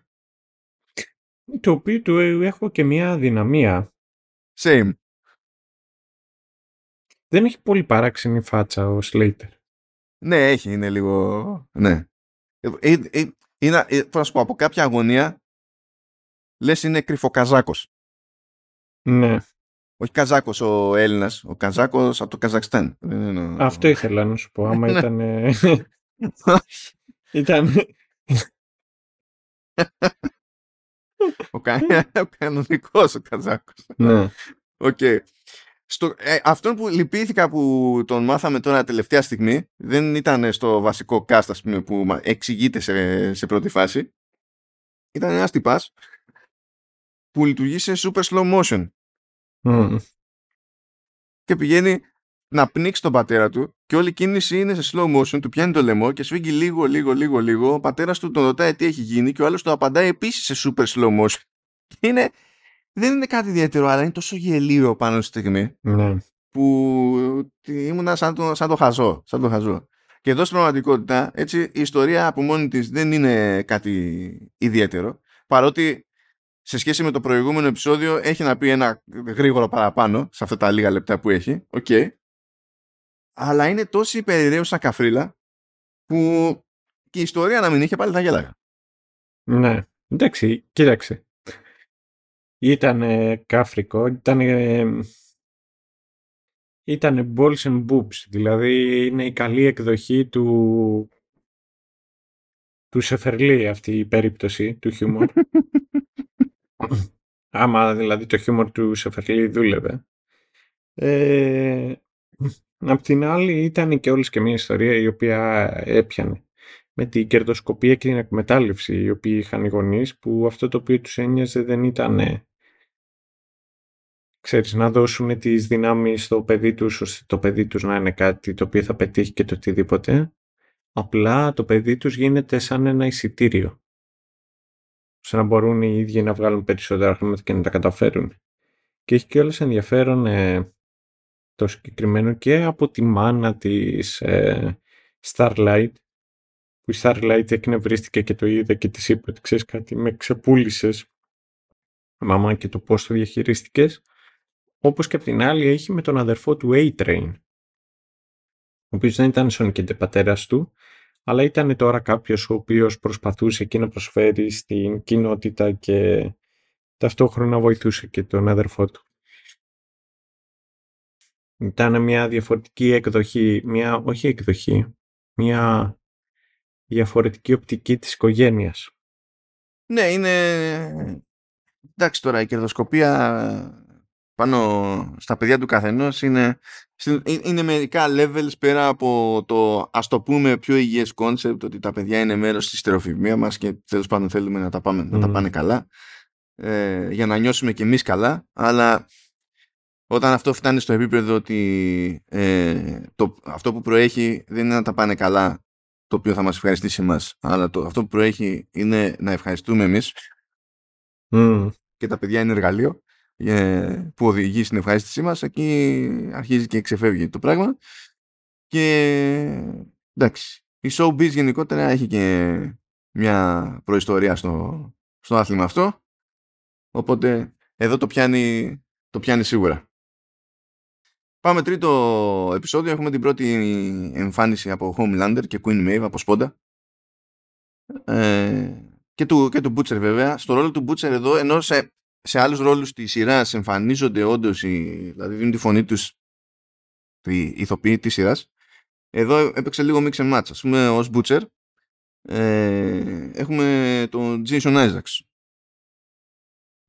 Το οποίο του έχω και μια δυναμία. Same. Δεν έχει πολύ παράξενη φάτσα ο Slater. Ναι, έχει, είναι λίγο... Ναι. Ε, ε, ε, είναι, ε, πώς να σου πω, από κάποια αγωνία λες είναι κρυφοκαζάκος. Ναι. Όχι Καζάκος ο Έλληνας, ο Καζάκος από το Καζακστάν. Δεν είναι ο- Αυτό ήθελα να σου πω. Άμα <laughs> Ναι. ήταν. <laughs> ήταν ο, κα... <laughs> ο κανονικός ο Καζάκος. Ναι. Okay. Στο, ε, αυτόν που λυπήθηκα που τον μάθαμε τώρα τελευταία στιγμή δεν ήταν στο βασικό cast ας πούμε, που εξηγείται σε, σε πρώτη φάση ήταν ένας τυπάς που λειτουργεί σε super slow motion Mm. και πηγαίνει να πνίξει τον πατέρα του και όλη η κίνηση είναι σε slow motion, του πιάνει το λαιμό και σφίγγει λίγο, λίγο, λίγο, λίγο. Ο πατέρας του τον ρωτάει τι έχει γίνει και ο άλλος του απαντάει επίσης σε super slow motion. Και είναι, δεν είναι κάτι ιδιαίτερο, αλλά είναι τόσο γελοίο πάνω στη στιγμή Ναι. που ήμουνα σαν το, σαν το χαζό. Σαν το χαζό. Και εδώ στην πραγματικότητα, έτσι, η ιστορία από μόνη της δεν είναι κάτι ιδιαίτερο, παρότι σε σχέση με το προηγούμενο επεισόδιο έχει να πει ένα γρήγορο παραπάνω σε αυτά τα λίγα λεπτά που έχει. Οκ. Αλλά είναι τόση περιρρέουσα καφρίλα που και η ιστορία να μην είχε πάλι θα γέλαγα. Ναι. Εντάξει, κοίταξε. Ήταν κάφρικο, ήταν ήταν balls and boobs, δηλαδή είναι η καλή εκδοχή του του Σεφερλί αυτή η περίπτωση του χιούμορ. <laughs> Άμα δηλαδή το χιούμορ του Σεφερλί δούλευε. Ε, απ' την άλλη ήταν και όλες και μια ιστορία η οποία έπιανε με την κερδοσκοπία και την εκμετάλλευση οι οποίοι είχαν οι γονείς που αυτό το οποίο τους ένοιαζε δεν ήταν ξέρεις, να δώσουν τις δυνάμεις στο παιδί τους ώστε το παιδί τους να είναι κάτι το οποίο θα πετύχει και το οτιδήποτε. Απλά το παιδί τους γίνεται σαν ένα εισιτήριο. Ώστε να μπορούν οι ίδιοι να βγάλουν περισσότερα χρήματα και να τα καταφέρουν. Και έχει και όλες ενδιαφέρον ε, το συγκεκριμένο και από τη μάνα της ε, Starlight που η Starlight εκνευρίστηκε και το είδε και της είπε ότι ξέρεις κάτι με ξεπούλησες μαμά και το πώς το διαχειρίστηκες όπως και από την άλλη έχει με τον αδερφό του A-Train ο οποίος δεν ήταν σονικέντε πατέρας του αλλά ήταν τώρα κάποιος ο οποίος προσπαθούσε εκεί να προσφέρει στην κοινότητα και ταυτόχρονα βοηθούσε και τον αδερφό του. Ήταν μια διαφορετική εκδοχή, μια όχι εκδοχή, μια διαφορετική οπτική της οικογένειας. Ναι, είναι... Εντάξει τώρα, η κερδοσκοπία πάνω στα παιδιά του καθενός είναι, είναι μερικά levels πέρα από το ας το πούμε πιο υγιές concept ότι τα παιδιά είναι μέρος της στερεοφημίας μας και τέλος πάντων θέλουμε να τα, πάμε, να τα πάνε καλά ε, για να νιώσουμε και εμείς καλά. Αλλά όταν αυτό φτάνει στο επίπεδο ότι ε, το, αυτό που προέχει δεν είναι να τα πάνε καλά το οποίο θα μας ευχαριστήσει εμάς αλλά το, αυτό που προέχει είναι να ευχαριστούμε εμείς και τα παιδιά είναι εργαλείο ε, που οδηγεί στην ευχαρίστησή μας εκεί αρχίζει και ξεφεύγει το πράγμα και εντάξει η showbiz γενικότερα έχει και μια προϊστορία στο, στο άθλημα αυτό οπότε εδώ το πιάνει, το πιάνει σίγουρα Πάμε τρίτο επεισόδιο. Έχουμε την πρώτη εμφάνιση από Homelander και Queen Maeve από Σπόντα. Ε, και του, και του Butcher βέβαια. Στο ρόλο του Butcher εδώ, ενώ σε σε άλλους ρόλους της σειράς εμφανίζονται όντως, οι, δηλαδή δίνουν τη φωνή τους οι ηθοποιοί της σειράς, εδώ έπαιξε λίγο mix and match. Ας πούμε ως Butcher ε, έχουμε τον Jason Isaacs.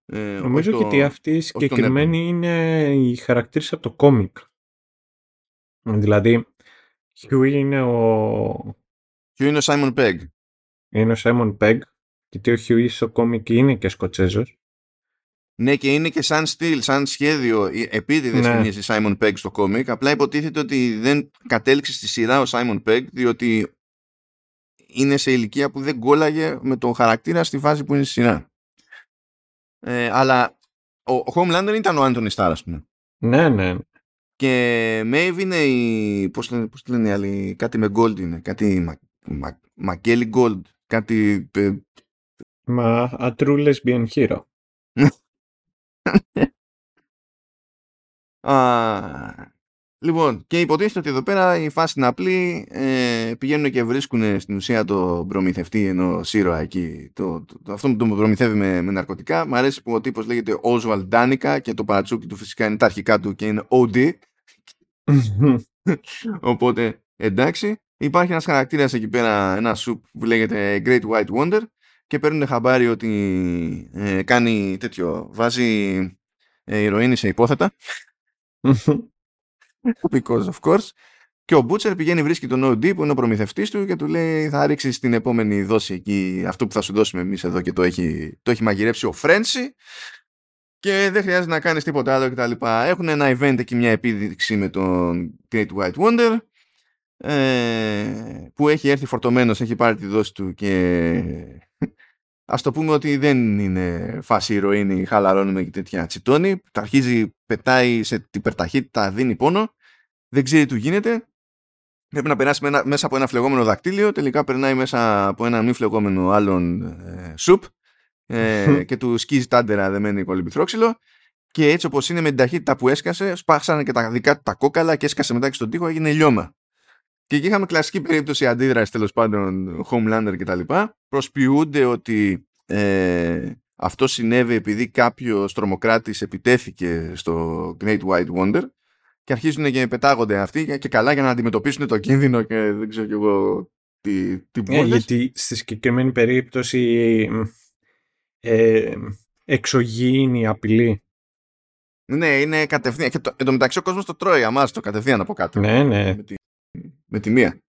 Ε, Νομίζω το, ότι αυτή η συγκεκριμένη είναι η χαρακτήρα από το κόμικ. Δηλαδή, Hugh είναι ο... Hugh είναι ο Simon Pegg. Είναι ο Simon Pegg, γιατί ο Hugh στο κόμικ είναι και Σκοτσέζος. Ναι, και είναι και σαν στυλ, σαν σχέδιο επίτηδες ναι. η Simon Pegg στο κόμικ. Απλά υποτίθεται ότι δεν κατέληξε στη σειρά ο Simon Pegg, διότι είναι σε ηλικία που δεν κόλλαγε με τον χαρακτήρα στη φάση που είναι στη σειρά. Ε, αλλά ο, ο Homelander ήταν ο Anthony Starr, ας πούμε. Ναι, ναι. Και Maeve είναι η. Πώς πώς λένε οι άλλοι, κάτι με Gold είναι. Κάτι. Μα, Gold. Κάτι. Ε, Μα a true lesbian hero. <laughs> <laughs> λοιπόν, και υποτίθεται ότι εδώ πέρα η φάση είναι απλή. Ε, πηγαίνουν και βρίσκουν στην ουσία το προμηθευτή ενό ήρωα εκεί. Το, το, αυτό που τον προμηθεύει με, με ναρκωτικά. Μ' αρέσει που ο τύπος λέγεται Oswald Danica και το παρατσούκι του φυσικά είναι τα αρχικά του και είναι OD. <laughs> Οπότε εντάξει. υπάρχει ένας χαρακτήρας εκεί πέρα, ένα σουπ που λέγεται Great White Wonder και παίρνουν χαμπάρι ότι ε, κάνει τέτοιο, βάζει ε, ηρωίνη σε υπόθετα. <laughs> Because of course. Και ο Μπούτσερ πηγαίνει, βρίσκει τον OD που είναι ο προμηθευτής του και του λέει: Θα ρίξεις την επόμενη δόση εκεί αυτό που θα σου δώσουμε εμείς εδώ και το έχει, το έχει μαγειρέψει ο Φρένσι. Και δεν χρειάζεται να κάνεις τίποτα άλλο κτλ. Έχουν ένα event εκεί, μια επίδειξη με τον Great White Wonder. Ε, που έχει έρθει φορτωμένος, έχει πάρει τη δόση του και ας το πούμε ότι δεν είναι φάση ηρωίνη, χαλαρώνουμε και τέτοια τσιτώνει. Τα αρχίζει, πετάει σε υπερταχύτητα, δίνει πόνο, δεν ξέρει τι του γίνεται πρέπει να περάσει μέσα από ένα φλεγόμενο δακτύλιο, τελικά περνάει μέσα από ένα μη φλεγόμενο άλλον ε, σουπ ε, <laughs> και του σκίζει τάντερα δεμένη κολυμπηθρόξυλο και έτσι όπως είναι με την ταχύτητα που έσκασε, σπάσανε και τα δικά του τα κόκαλα και έσκασε μετά και στον τοίχο, έγινε λιώμα. Και εκεί είχαμε κλασική περίπτωση αντίδραση τέλος πάντων Homelander κτλ. Προσποιούνται ότι ε, αυτό συνέβη επειδή κάποιο τρομοκράτης επιτέθηκε στο Great White Wonder και αρχίζουν και πετάγονται αυτοί και καλά για να αντιμετωπίσουν το κίνδυνο και δεν ξέρω κι εγώ τι, τι ε, γιατί στη συγκεκριμένη περίπτωση ε, εξωγήινη απειλή. Ναι, είναι κατευθείαν. Και το, εν τω μεταξύ ο κόσμος το τρώει αμάς το κατευθείαν από κάτω. Ναι, ναι. Με τη, με τη μία.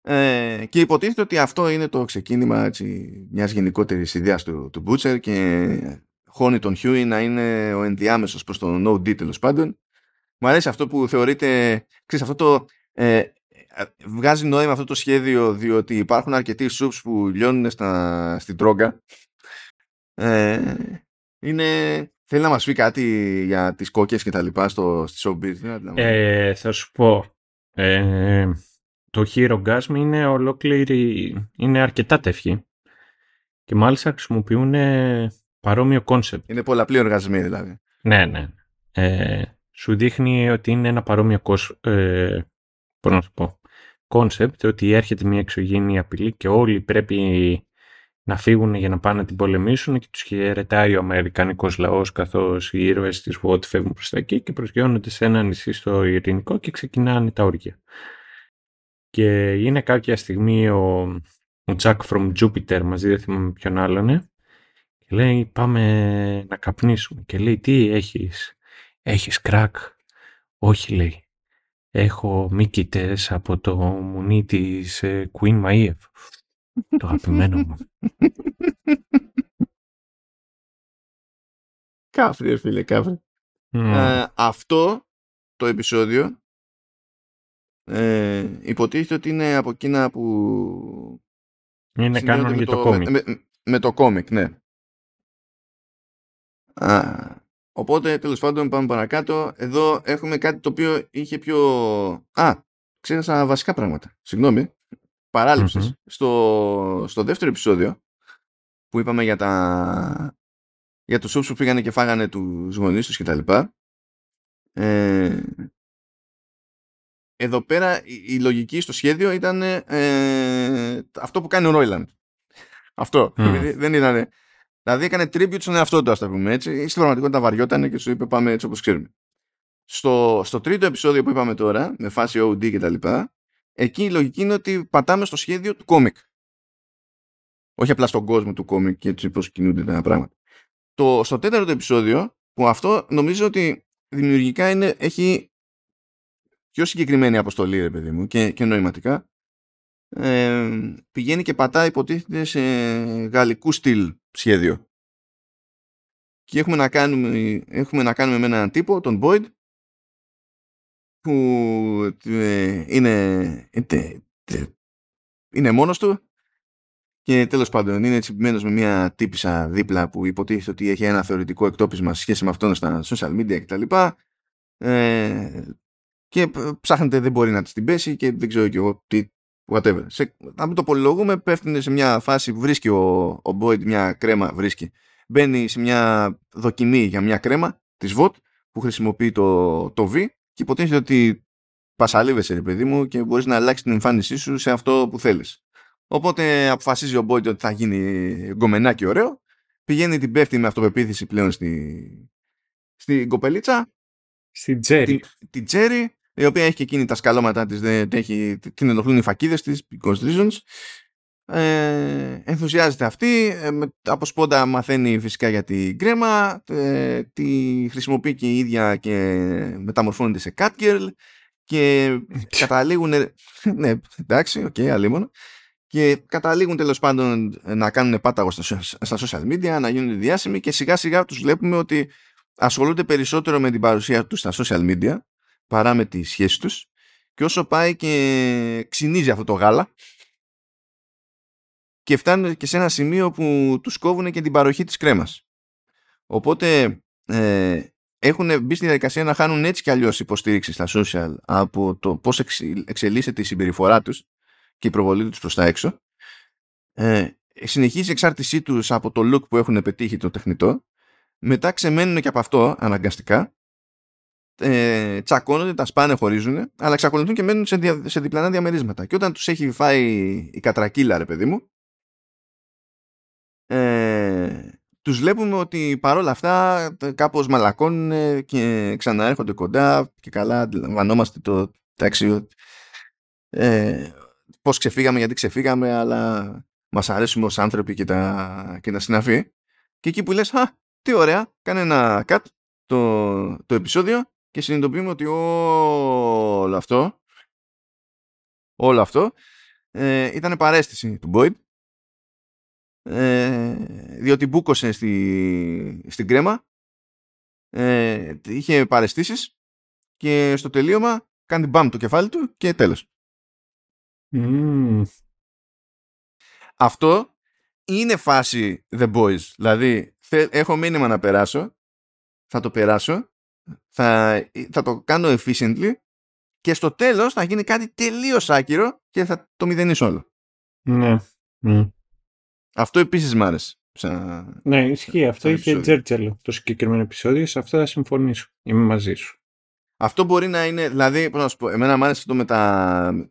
Ε, και υποτίθεται ότι αυτό είναι το ξεκίνημα έτσι, μιας γενικότερης ιδέας του, του Butcher και χώνει τον Huey να είναι ο ενδιάμεσος προς τον No D τέλος πάντων μου αρέσει αυτό που θεωρείται, ξέρεις, αυτό το, ε, βγάζει νόημα αυτό το σχέδιο διότι υπάρχουν αρκετοί σούπς που λιώνουν στα, στην τρόγκα. Ε, είναι, θέλει να μας πει κάτι για τις κόκες και τα λοιπά στο, στη showbiz. Ε, θα σου πω. Ε, το Herogasm είναι ολόκληρη, είναι αρκετά τεύχη και μάλιστα χρησιμοποιούν παρόμοιο concept. Είναι πολλαπλοί οργασμοί δηλαδή. Ναι, ναι. Ε, σου δείχνει ότι είναι ένα παρόμοιο ε, να σου πω, concept, ότι έρχεται μια εξωγήινη απειλή και όλοι πρέπει να φύγουν για να πάνε να την πολεμήσουν και τους χαιρετάει ο Αμερικανικός λαός καθώς οι ήρωες της WOT φεύγουν προς τα εκεί και προσγειώνονται σε ένα νησί στο ειρηνικό και ξεκινάνε τα όργια. Και είναι κάποια στιγμή ο, ο Jack from Jupiter μαζί, δεν θυμάμαι ποιον άλλον, και λέει πάμε να καπνίσουμε και λέει τι έχεις Έχεις κράκ. Όχι λέει. Έχω μύκητες από το μουνί της ε, Queen Maiev. Το αγαπημένο μου. Κάφρι, φίλε, κάφρι. Ε, αυτό το επεισόδιο ε, υποτίθεται ότι είναι από εκείνα που είναι κάνουν για το, κόμικ. Με, με, με, το κόμικ, ναι. Α, Οπότε, τέλος πάντων, πάμε παρακάτω. Εδώ έχουμε κάτι το οποίο είχε πιο... Α, ξέχασα βασικά πράγματα. Συγγνώμη. Στο, στο δεύτερο επεισόδιο, που είπαμε για τα... για τους σούπς που πήγανε και φάγανε τους γονείς τους κτλ. Ε, εδώ πέρα η, λογική στο σχέδιο ήταν ε, αυτό που κάνει ο Ρόιλαντ. Αυτό. Δεν ήταν Δηλαδή έκανε tribute στον εαυτό του, ας το πούμε έτσι. Στην πραγματικότητα βαριόταν και σου είπε πάμε έτσι όπως ξέρουμε. Στο, στο τρίτο επεισόδιο που είπαμε τώρα, με φάση OD και τα λοιπά, εκεί η λογική είναι ότι πατάμε στο σχέδιο του κόμικ. Όχι απλά στον κόσμο του κόμικ και έτσι πώς κινούνται τα πράγματα. Το, στο τέταρτο επεισόδιο, που αυτό νομίζω ότι δημιουργικά είναι, έχει πιο συγκεκριμένη αποστολή, ρε παιδί μου, και, και νοηματικά, ε, πηγαίνει και πατάει υποτίθεται σε γαλλικού στυλ σχέδιο. Και έχουμε να κάνουμε, έχουμε να κάνουμε με έναν τύπο, τον Boyd, που ε, είναι, είναι μόνος του και τέλος πάντων είναι τσιμπημένος με μια τύπησα δίπλα που υποτίθεται ότι έχει ένα θεωρητικό εκτόπισμα σε σχέση με αυτόν στα social media κτλ. Ε, και ψάχνεται δεν μπορεί να της την πέσει και δεν ξέρω και εγώ τι whatever. Σε, να μην το πολυλογούμε, πέφτουν σε μια φάση που βρίσκει ο, ο Boyd μια κρέμα, βρίσκει. Μπαίνει σε μια δοκιμή για μια κρέμα της VOT που χρησιμοποιεί το, το V και υποτίθεται ότι πασαλίβεσαι ρε παιδί μου και μπορείς να αλλάξεις την εμφάνισή σου σε αυτό που θέλεις. Οπότε αποφασίζει ο Boyd ότι θα γίνει γκομενάκι ωραίο, πηγαίνει την πέφτει με αυτοπεποίθηση πλέον στη, στην κοπελίτσα, στην Τζέρι. Την, την Τζέρι η οποία έχει και εκείνη τα σκαλώματα της, δεν έχει, την ενοχλούν οι φακίδες της, because reasons. Ε, ενθουσιάζεται αυτή, ε, από σπόντα μαθαίνει φυσικά για την κρέμα, ε, τη χρησιμοποιεί και η ίδια και μεταμορφώνεται σε Catgirl και καταλήγουν, ναι εντάξει, OK, okay, αλίμονο, και καταλήγουν τέλος πάντων να κάνουν πάταγο στα, στα social media, να γίνουν διάσημοι και σιγά σιγά τους βλέπουμε ότι ασχολούνται περισσότερο με την παρουσία τους στα social media παρά με τις σχέσεις τους και όσο πάει και ξυνίζει αυτό το γάλα και φτάνουν και σε ένα σημείο που τους κόβουν και την παροχή της κρέμας. Οπότε ε, έχουν μπει στη διαδικασία να χάνουν έτσι κι αλλιώς υποστήριξη στα social από το πώς εξελίσσεται η συμπεριφορά τους και η προβολή τους προς τα έξω. Ε, συνεχίζει η εξάρτησή τους από το look που έχουν πετύχει το τεχνητό. Μετά ξεμένουν και από αυτό αναγκαστικά. Ε, τσακώνονται, τα σπάνε, χωρίζουν, αλλά εξακολουθούν και μένουν σε, δια, σε διπλανά διαμερίσματα. Και όταν τους έχει φάει η κατρακύλα, ρε παιδί μου, ε, τους βλέπουμε ότι παρόλα αυτά κάπως μαλακώνουν και ξαναέρχονται κοντά και καλά αντιλαμβανόμαστε το τάξη ε, πώς ξεφύγαμε γιατί ξεφύγαμε αλλά μας αρέσουμε ως άνθρωποι και τα, και τα συναφή. Και εκεί που λες α, τι ωραία, κάνε ένα cut το, το επεισόδιο και συνειδητοποιούμε ότι όλο αυτό όλο αυτό ε, ήταν παρέστηση του Boyd ε, διότι μπούκωσε στη, στην κρέμα ε, είχε παρεστήσεις και στο τελείωμα κάνει μπαμ το κεφάλι του και τέλος. Αυτό είναι φάση The Boys. Δηλαδή, έχω μήνυμα να περάσω, θα το περάσω, θα, θα το κάνω efficiently και στο τέλος θα γίνει κάτι τελείως άκυρο και θα το μηδενίσω όλο. Ναι. ναι. Αυτό επίσης μ' άρεσε. Ναι, ισχύει. Αυτό είχε τζέρτζελο το συγκεκριμένο επεισόδιο. Σε αυτό θα συμφωνήσω. Είμαι μαζί σου. Αυτό μπορεί να είναι, δηλαδή, πώς να σου πω, εμένα μου άρεσε αυτό με τα,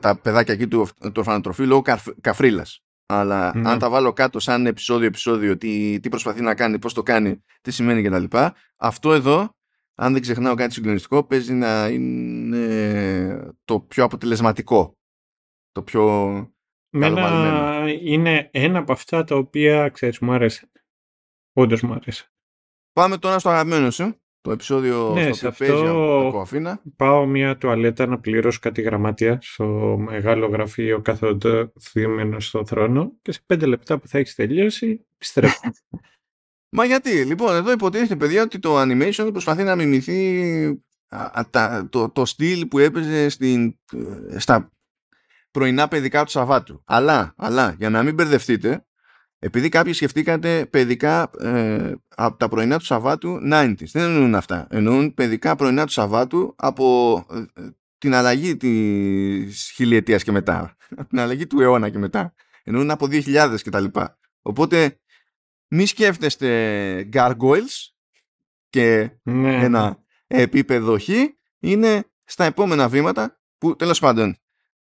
τα παιδάκια εκεί του, του ορφανοτροφείου λόγω καφρίλας. Αλλά ναι. αν τα βάλω κάτω σαν επεισόδιο-επεισόδιο, τι, τι προσπαθεί να κάνει, πώς το κάνει, τι σημαίνει κτλ. Αυτό εδώ, αν δεν ξεχνάω κάτι συγκλονιστικό, παίζει να είναι το πιο αποτελεσματικό το πιο Μένα είναι ένα από αυτά τα οποία, ξέρεις, μου άρεσε. Όντως μου άρεσε. Πάμε τώρα στο αγαπημένο σου. Το επεισόδιο ναι, στο οποίο παίζει Αφίνα. Πάω μια τουαλέτα να πληρώσω κάτι γραμμάτια στο μεγάλο γραφείο καθοδημένο στο θρόνο και σε πέντε λεπτά που θα έχεις τελειώσει επιστρέφω. <laughs> Μα γιατί, λοιπόν, εδώ υποτίθεται παιδιά ότι το animation προσπαθεί να μιμηθεί το, το στυλ που έπαιζε στην, ε, στα πρωινά παιδικά του Σαββάτου. Αλλά, αλλά για να μην μπερδευτείτε, επειδή κάποιοι σκεφτήκατε παιδικά ε, από τα πρωινά του Σαββάτου 90s. Δεν εννοούν αυτά. Εννοούν παιδικά πρωινά του Σαββάτου από ε, την αλλαγή της χιλιετίας και μετά. Από την αλλαγή του αιώνα και μετά. Εννοούν από 2000 και τα λοιπά. Οπότε μη σκέφτεστε gargoyles και ναι. ένα επίπεδο χ είναι στα επόμενα βήματα που τέλος πάντων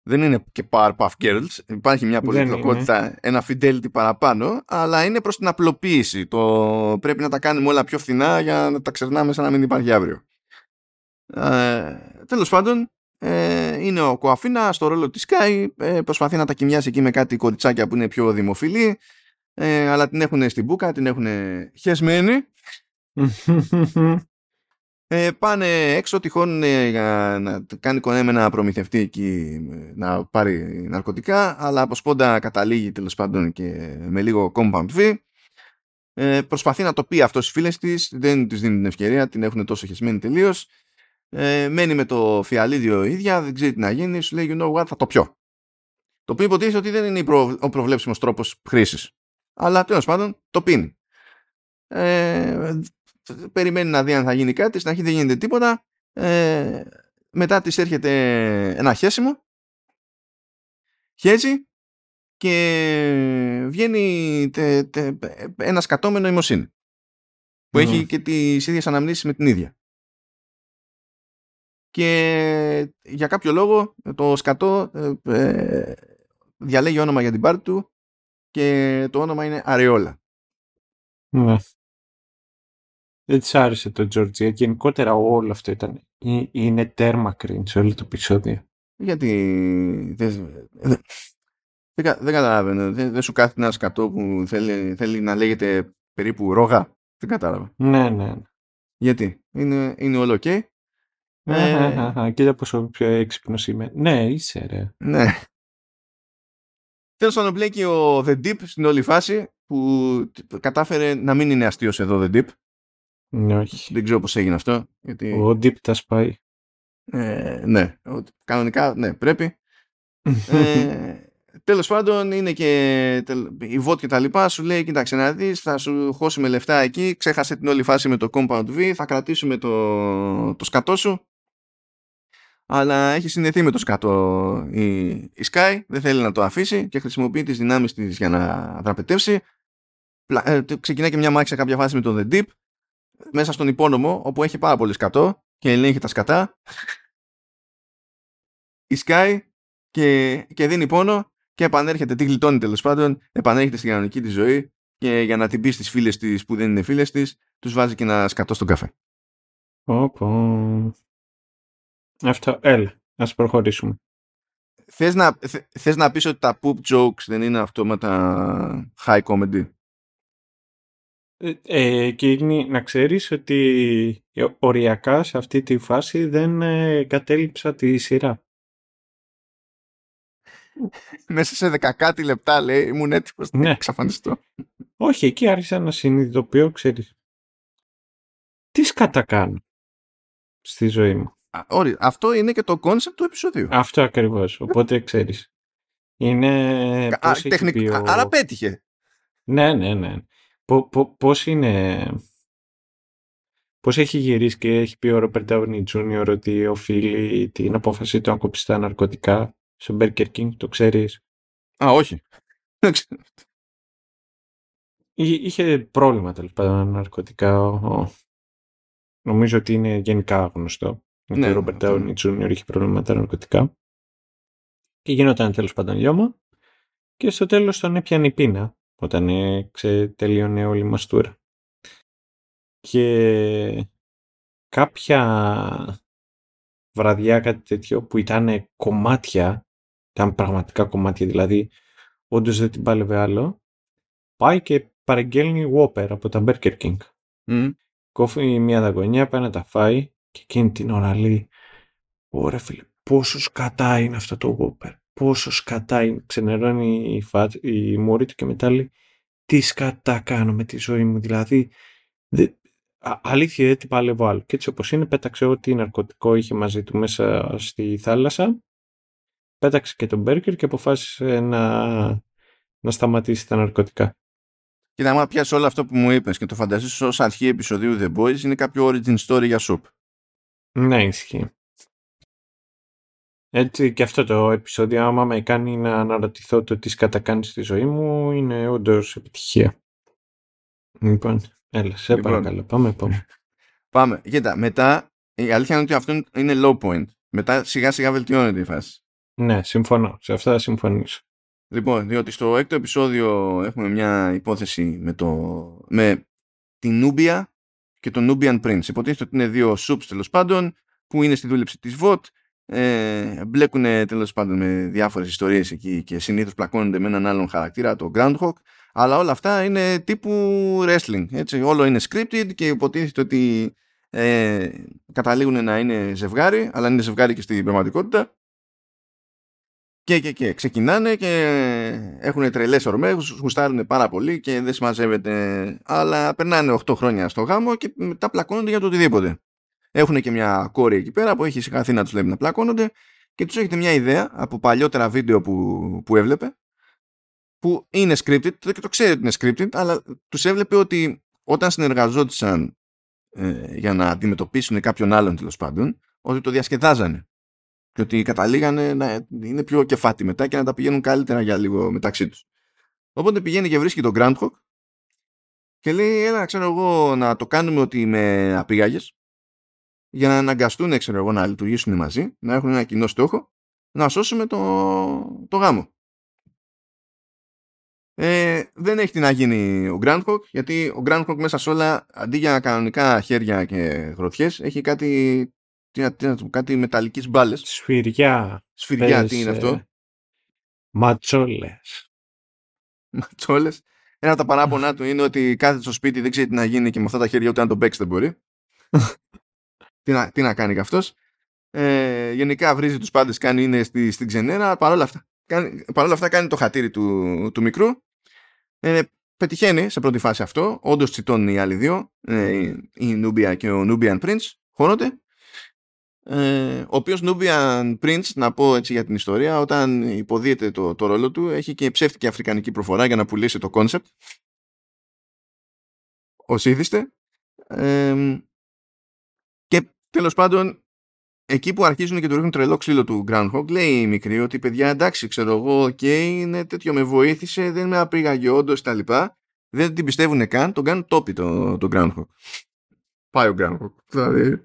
δεν είναι και Powerpuff Girls. Υπάρχει μια πολυπλοκότητα, ένα fidelity παραπάνω, αλλά είναι προς την απλοποίηση. Το πρέπει να τα κάνουμε όλα πιο φθηνά για να τα ξερνάμε σαν να μην υπάρχει αύριο. Ε, τέλος πάντων, ε, είναι ο Κοαφίνα στο ρόλο της Sky, ε, προσπαθεί να τα κοιμιάσει εκεί με κάτι κοριτσάκια που είναι πιο δημοφιλή, ε, αλλά την έχουν στην μπουκα, την έχουν χεσμένη. <laughs> Ε, πάνε έξω τυχόν ε, για να κάνει κονέ με ένα προμηθευτή εκεί να πάρει ναρκωτικά αλλά από σπόντα καταλήγει τέλος πάντων και με λίγο compound fee. Ε, προσπαθεί να το πει αυτό στις φίλες της δεν της δίνει την ευκαιρία την έχουν τόσο χεσμένη τελείως. Ε, μένει με το φιαλίδιο ίδια δεν ξέρει τι να γίνει σου λέει you know what θα το πιω το οποίο υποτίθεται ότι δεν είναι ο προβλέψιμος τρόπος χρήσης. Αλλά τέλος πάντων το πίνει. Ε, περιμένει να δει αν θα γίνει κάτι, στην αρχή δεν γίνεται τίποτα. Ε, μετά της έρχεται ένα χέσιμο, χέζει και βγαίνει τε, τε, ένα σκατόμενο ημοσύνη που έχει και τις ίδιες αναμνήσεις με την ίδια. Και για κάποιο λόγο το σκατό ε, ε διαλέγει όνομα για την πάρτη του και το όνομα είναι Αρεόλα. Δεν της άρεσε το Τζορτζία. Γενικότερα όλο αυτό ήταν. Είναι τέρμα cringe όλο το επεισόδιο. Γιατί δεν, δεν, δεν καταλαβαίνω. Δεν, δεν σου κάθεται ένας σκατό που θέλει, θέλει να λέγεται περίπου ρόγα. Δεν κατάλαβα. Ναι, ναι. Γιατί; Είναι, είναι όλο ok. Ε, Κοίτα πόσο πιο έξυπνος είμαι. Ναι, είσαι ρε. Ναι. Τέλος πάντων, μπλέκει ο The Deep στην όλη φάση που κατάφερε να μην είναι αστείος εδώ The Deep. Ναι, όχι. Δεν ξέρω πώς έγινε αυτό. Γιατί... Ο Deep τα σπάει. Ε, ναι, κανονικά ναι, πρέπει. ε, <laughs> τέλος πάντων είναι και η VOT και τα λοιπά σου λέει κοίταξε να δεις θα σου χώσουμε λεφτά εκεί ξέχασε την όλη φάση με το Compound V θα κρατήσουμε το, το σκατό σου αλλά έχει συνδεθεί με το σκατό η, η Sky δεν θέλει να το αφήσει και χρησιμοποιεί τις δυνάμεις της για να δραπετεύσει ε, ξεκινάει και μια μάχη σε κάποια φάση με το The Deep μέσα στον υπόνομο όπου έχει πάρα πολύ σκατό και ελέγχει τα σκατά η Sky και, και δίνει πόνο και επανέρχεται, τι γλιτώνει τέλος πάντων, επανέρχεται στην κανονική της ζωή και για να την πει στις φίλες της που δεν είναι φίλες της, τους βάζει και ένα σκατό στον καφέ. Όπω. Αυτό, έλα, ας προχωρήσουμε. Θες να, θες να πεις ότι τα poop jokes δεν είναι αυτόματα high comedy; Ε, ε, και να ξέρεις ότι οριακά σε αυτή τη φάση δεν ε, κατάλαβα τη σειρά. Μέσα σε δέκα κάτι λεπτά λέει ήμουν έτοιμος να ναι. εξαφανιστώ. Όχι, εκεί άρχισα να συνειδητοποιώ, ξέρεις. Τι σκατά κάνω στη ζωή μου. Α, αυτό είναι και το concept του επεισοδίου. Αυτό ακριβώς, οπότε ξέρεις. Είναι... Α, technic... ο... Άρα πέτυχε. Ναι, ναι, ναι. Πώς είναι... Πώς έχει γυρίσει και έχει πει ο Ροπερτ Downey Jr. ότι οφείλει την απόφαση του να κόψει τα ναρκωτικά; Στο Burger King, το ξέρεις; Α, όχι. Είχε πρόβλημα τέλος πάντων ναρκωτικά. Νομίζω ότι είναι γενικά γνωστό. Ναι, ότι ο Ρόμπερτ Ντάουνι Τζούνιορ είχε πρόβλημα με τα ναρκωτικά. Και γινόταν τέλος πάντων λιώμα. Και στο τέλος τον έπιανε η πείνα όταν τελείωνε όλη η μαστούρα. Και κάποια βραδιά κάτι τέτοιο που ήταν κομμάτια ήταν πραγματικά κομμάτια, δηλαδή όντως δεν την πάλευε άλλο, πάει και παραγγέλνει Whopper από τα Burger King. Mm. Κόφει μια δαγωνιά, πάει να τα φάει και εκείνη την ώρα λέει Ωραία φίλε, πόσο σκατά είναι αυτό το Whopper. Πόσος σκατά είναι. Ξενερώνει η, φάτ, η μόρη του και μετά λέει τι σκατά κάνω με τη ζωή μου. Δηλαδή, δε, α, αλήθεια δεν την πάλευω άλλο. Και έτσι όπως είναι πέταξε ό,τι ναρκωτικό είχε μαζί του μέσα στη θάλασσα πέταξε και τον Μπέρκερ και αποφάσισε να, να σταματήσει τα ναρκωτικά. Κοίτα, άμα πιάσεις όλο αυτό που μου είπες και το φανταστείς ως αρχή επεισοδίου The Boys, είναι κάποιο origin story για σουπ. Ναι, ισχύει. Έτσι και αυτό το επεισόδιο, άμα με κάνει να αναρωτηθώ το τι κατακάνεις στη ζωή μου, είναι όντως επιτυχία. Λοιπόν, έλα, σε λοιπόν. παρακαλώ, πάμε, πάμε. <laughs> πάμε. Κοίτα, μετά, η αλήθεια είναι ότι αυτό είναι low point. Μετά σιγά σιγά βελτιώνεται η φάση. Ναι, συμφωνώ. Σε αυτά θα συμφωνήσω. Λοιπόν, διότι στο έκτο επεισόδιο έχουμε μια υπόθεση με, το, με την Νούμπια και τον Nubian Prince. Υποτίθεται ότι είναι δύο σουπς τέλος πάντων που είναι στη δούλεψη της VOT ε, μπλέκουν τέλος πάντων με διάφορες ιστορίες εκεί και συνήθως πλακώνονται με έναν άλλον χαρακτήρα, το Groundhog αλλά όλα αυτά είναι τύπου wrestling. Έτσι. Όλο είναι scripted και υποτίθεται ότι ε, καταλήγουν να είναι ζευγάρι, αλλά είναι ζευγάρι και στην πραγματικότητα και, και, και ξεκινάνε και έχουν τρελές ορμές, γουστάρουν πάρα πολύ και δεν συμμαζεύεται. Αλλά περνάνε 8 χρόνια στο γάμο και μετά πλακώνονται για το οτιδήποτε. Έχουν και μια κόρη εκεί πέρα που έχει συγχαθεί να τους λέει να πλακώνονται και τους έχετε μια ιδέα από παλιότερα βίντεο που, που έβλεπε που είναι scripted και το ξέρει ότι είναι scripted αλλά τους έβλεπε ότι όταν συνεργαζόντουσαν ε, για να αντιμετωπίσουν κάποιον άλλον τέλος πάντων ότι το διασκεδάζανε και ότι καταλήγανε να είναι πιο κεφάτι μετά και να τα πηγαίνουν καλύτερα για λίγο μεταξύ τους. Οπότε πηγαίνει και βρίσκει τον Groundhog και λέει έλα ξέρω εγώ να το κάνουμε ότι με απήγαγες για να αναγκαστούν ξέρω εγώ να λειτουργήσουν μαζί, να έχουν ένα κοινό στόχο να σώσουμε το, το γάμο. Ε, δεν έχει τι να γίνει ο Groundhog γιατί ο Groundhog μέσα σε όλα αντί για κανονικά χέρια και γροθιές έχει κάτι, τι, τι, τι, κάτι μεταλλικής μπάλες. Σφυριά. Σφυριά, Πες, τι είναι ε, αυτό; Ματσόλες. Ματσόλες. Ένα από τα παράπονά του είναι ότι κάθεται στο σπίτι δεν ξέρει τι να γίνει και με αυτά τα χέρια ούτε αν τον παίξει δεν μπορεί. <laughs> τι, να, τι να κάνει κι αυτός. Ε, γενικά βρίζει τους πάντες, κάνει είναι στη, στην ξενέρα. Παρ' όλα αυτά, κάνει, παρ' όλα αυτά κάνει το χατήρι του, του μικρού. Ε, πετυχαίνει σε πρώτη φάση αυτό. Όντως τσιτώνουν οι άλλοι δύο. Ε, η, η Nubia και ο Nubian Prince. Χώνονται. Ε, ο οποίος Nubian Prince, να πω έτσι για την ιστορία, όταν υποδύεται το, το ρόλο του, έχει και ψεύτικη αφρικανική προφορά για να πουλήσει το concept. Ως είθισται. Ε, και τέλος πάντων, εκεί που αρχίζουν και του ρίχνουν τρελό ξύλο του Groundhog, λέει η μικρή ότι παιδιά εντάξει, ξέρω εγώ, και είναι τέτοιο, με βοήθησε, δεν με απήγαγε όντως τα λοιπά. Δεν την πιστεύουν καν, τον κάνουν τόπι το, το Groundhog. Πάει ο Groundhog. Δηλαδή,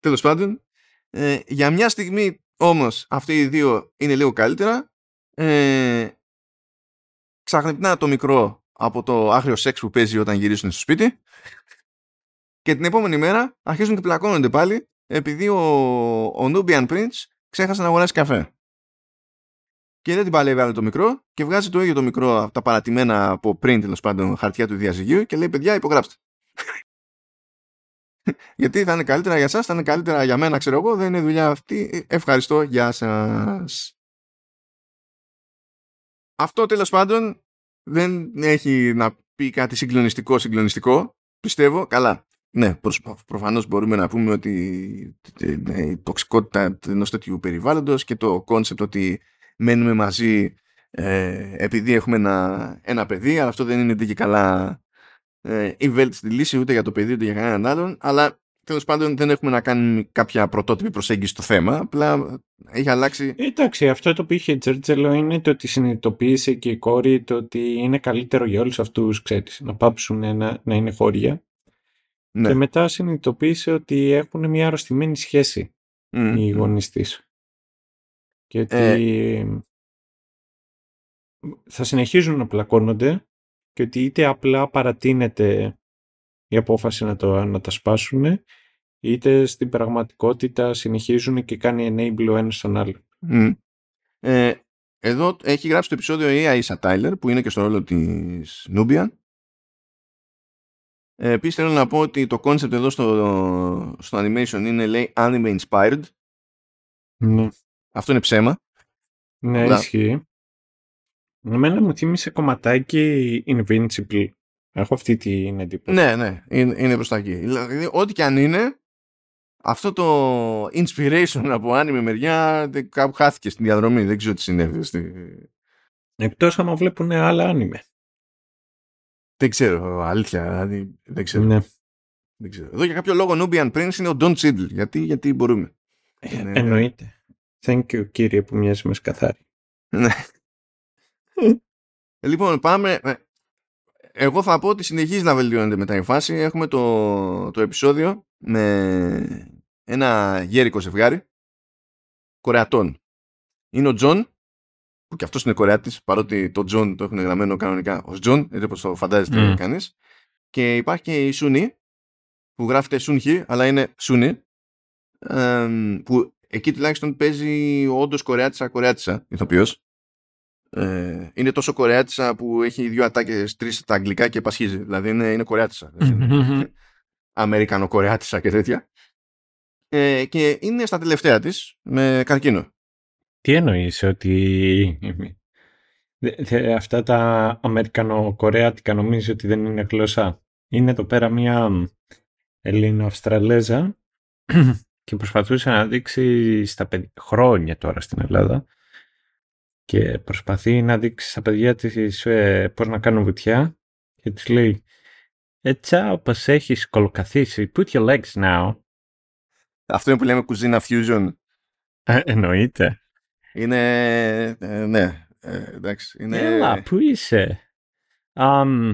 τέλος πάντων, ε, για μια στιγμή όμως αυτοί οι δύο είναι λίγο καλύτερα. Ε, ξαχνυπνά το μικρό από το άγριο σεξ που παίζει όταν γυρίσουν στο σπίτι και την επόμενη μέρα αρχίζουν και πλακώνονται πάλι επειδή ο, ο Nubian Prince ξέχασε να αγοράσει καφέ. Και δεν την παλεύει άλλο το μικρό και βγάζει το ίδιο το μικρό από τα παρατημένα από πριν τέλος πάντων χαρτιά του διαζυγίου και λέει παιδιά υπογράψτε. <laughs> Γιατί θα είναι καλύτερα για σας, θα είναι καλύτερα για μένα, ξέρω εγώ, δεν είναι δουλειά αυτή. Ευχαριστώ, γεια σας. Αυτό τέλος πάντων δεν έχει να πει κάτι συγκλονιστικό συγκλονιστικό. Πιστεύω, καλά. Ναι, προς, προφανώς μπορούμε να πούμε ότι η τοξικότητα ενός τέτοιου περιβάλλοντος και το concept ότι μένουμε μαζί ε, επειδή έχουμε ένα, ένα παιδί, αλλά αυτό δεν είναι και καλά ε, η βέλτιστη λύση ούτε για το παιδί ούτε για κανέναν άλλον, αλλά τέλος πάντων δεν έχουμε να κάνουμε κάποια πρωτότυπη προσέγγιση στο θέμα, απλά έχει αλλάξει... Εντάξει, αυτό το που είχε Τζέρτζελο είναι το ότι συνειδητοποίησε και η κόρη το ότι είναι καλύτερο για όλους αυτούς, ξέρεις, να πάψουν να, να είναι χώρια. Ναι. Και μετά συνειδητοποίησε ότι έχουν μια αρρωστημένη σχέση Μμ, οι μμ. γονείς της. Και ότι Ε. θα συνεχίζουν να πλακώνονται και ότι είτε απλά παρατείνεται η απόφαση να, το, να τα σπάσουν είτε στην πραγματικότητα συνεχίζουν και κάνει enable ο ένας τον άλλο. Μμ. Ε, εδώ έχει γράψει το επεισόδιο η Aisha Tyler που είναι και στο ρόλο της Nubian. Ε, Επίσης θέλω να πω ότι το concept εδώ στο, στο animation είναι λέει anime inspired. Ναι, Αυτό είναι ψέμα. ναι Απλά- ισχύει. Εμένα μου θύμισε κομματάκι Invincible. Έχω αυτή την εντύπωση. Ναι, ναι, είναι, είναι προς τα εκεί. Δηλαδή, ό,τι και αν είναι, αυτό το inspiration από anime μεριά δεν- κάπου χάθηκε στην διαδρομή. Δεν ξέρω τι συνέβη. Στη... Εκτός άμα βλέπουν άλλα άνιμε. Δεν ξέρω, αλήθεια. Δηλαδή, δεν, ξέρω, Ναι. δεν ξέρω. Εδώ για κάποιο λόγο Nubian Prince είναι ο Don Cheadle. Γιατί, γιατί μπορούμε. Είναι- Εννοείται. Thank you κύριε που μοιάζει με σκαθάρι. Ναι. Ε, λοιπόν, πάμε. ε, Εγώ θα πω ότι συνεχίζει να βελτιώνεται μετά η φάση. Έχουμε το, το επεισόδιο με ένα γέρικο ζευγάρι Κορεατών. Είναι ο Τζον, που και αυτός είναι Κορεάτης, παρότι το Τζον το έχουν γραμμένο κανονικά ως Τζον, έτσι όπως το φαντάζεται Μμ. κανείς. Και υπάρχει και η Sun-Hee, που γράφεται Sun-Hee, αλλά είναι Sun-Hee, εμ, που εκεί τουλάχιστον παίζει όντως Κορεάτισα Κορεάτισα ηθοποιός. Ε, είναι τόσο Κορεάτισα που έχει δύο ατάκες, τρεις στα αγγλικά και πασχίζει. Δηλαδή είναι, είναι Κορεάτισα. δεν είναι Αμερικανο-Κορεάτισα και τέτοια. Ε, και είναι στα τελευταία της με καρκίνο. Τι εννοείς ότι δε- δε- αυτά τα αμερικανο-κορεάτικα νομίζω ότι δεν είναι γλώσσα; Είναι εδώ πέρα μια Ελληνο-Αυστραλέζα <clears throat> και προσπαθούσε να δείξει στα παιδιά, χρόνια τώρα στην Ελλάδα και προσπαθεί να δείξει στα παιδιά της ε, πώς να κάνουν βουτιά και της λέει Έτσι όπως έχεις κολοκαθίσει, put your legs now. Αυτό είναι που λέμε κουζίνα fusion. Ε, εννοείται. Είναι. ε, ναι. Ε, εντάξει. Είναι... Έλα, πού είσαι; Αμ,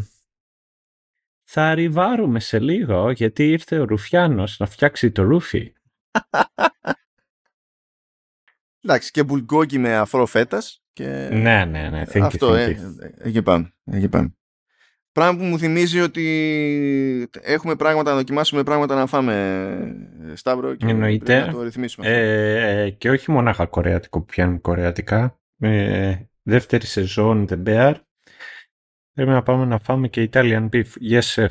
θα ριβάρουμε σε λίγο γιατί ήρθε ο Ρουφιάνος να φτιάξει το ρούφι. <laughs> Εντάξει, και μπουλγκόκι με αφρό φέτας. Και... Ναι, ναι, ναι. Thank Αυτό, you, thank ε, you. ε, εκεί πάμε. Εκεί πάμε. Πράγμα που μου θυμίζει ότι έχουμε πράγματα να δοκιμάσουμε, πράγματα να φάμε, Σταύρο, και Εννοείται. πρέπει να το ρυθμίσουμε. αυτό. Ε, ε, και όχι μονάχα κορεατικό που πιάνουν κορεατικά. Ε, δεύτερη σεζόν The Bear. Πρέπει να πάμε να φάμε και Italian beef. Yes, chef.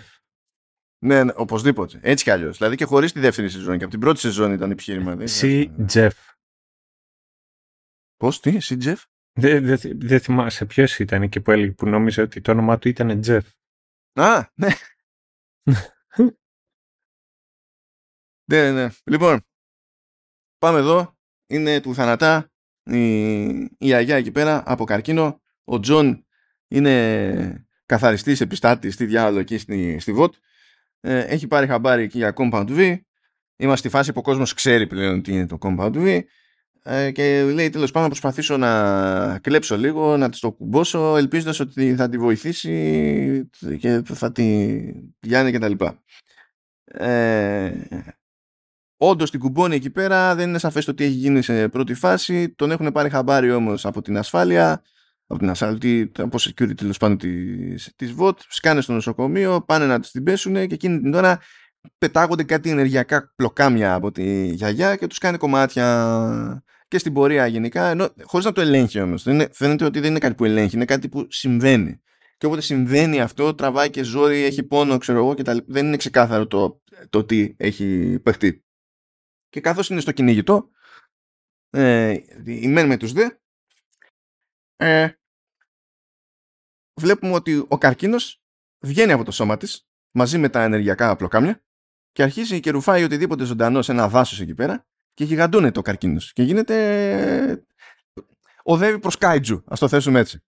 Ναι, ναι, οπωσδήποτε. Έτσι κι αλλιώς. Δηλαδή και χωρίς τη δεύτερη σεζόν. Και από την πρώτη σεζόν ήταν επιχείρημα. See Jeff. Πώς, τι, εσύ, Τζεφ; Δεν δε, δε θυμάσαι ποιος ήταν εκεί που έλεγε που νόμιζε ότι το όνομά του ήταν Jeff. Α, ναι. <laughs> ναι, ναι. Λοιπόν, πάμε εδώ. Είναι του θανατά η, η γιαγιά εκεί πέρα από καρκίνο. Ο Τζον είναι καθαριστής επιστάτης στη διάολο εκεί στη, στη Vought. Ε, έχει πάρει χαμπάρι εκεί για Compound V. Είμαστε στη φάση που ο κόσμος ξέρει πλέον τι είναι το Compound V. Ε, και λέει τέλος πάντων να προσπαθήσω να κλέψω λίγο, να της το κουμπώσω ελπίζοντας ότι θα τη βοηθήσει και θα τη πιάνει και τα λοιπά. Ε, όντως την κουμπώνει εκεί πέρα, δεν είναι σαφές το τι έχει γίνει σε πρώτη φάση, τον έχουν πάρει χαμπάρι όμως από την ασφάλεια, από την ασφάλεια, από security τέλος πάντων της, της VOT, σκάνε στο νοσοκομείο, πάνε να τις την πέσουν και εκείνη την ώρα πετάγονται κάτι ενεργειακά πλοκάμια από τη γιαγιά και τους κάνει κομμάτια και στην πορεία γενικά, ενώ, χωρίς να το ελέγχει όμως. Δεν είναι, φαίνεται ότι δεν είναι κάτι που ελέγχει, είναι κάτι που συμβαίνει. Και όποτε συμβαίνει αυτό, τραβάει και ζόρι, έχει πόνο, ξέρω εγώ, και τα, λοιπά. δεν είναι ξεκάθαρο το, το τι έχει παιχτεί. Και καθώς είναι στο κυνηγητό, ε, η μεν με τους δε, ε, βλέπουμε ότι ο καρκίνος βγαίνει από το σώμα της, μαζί με τα ενεργειακά απλοκάμια, και αρχίζει και ρουφάει οτιδήποτε ζωντανό σε ένα δάσος εκεί πέρα και γιγαντώνεται ο καρκίνος και γίνεται οδεύει προς kaiju ας το θέσουμε έτσι.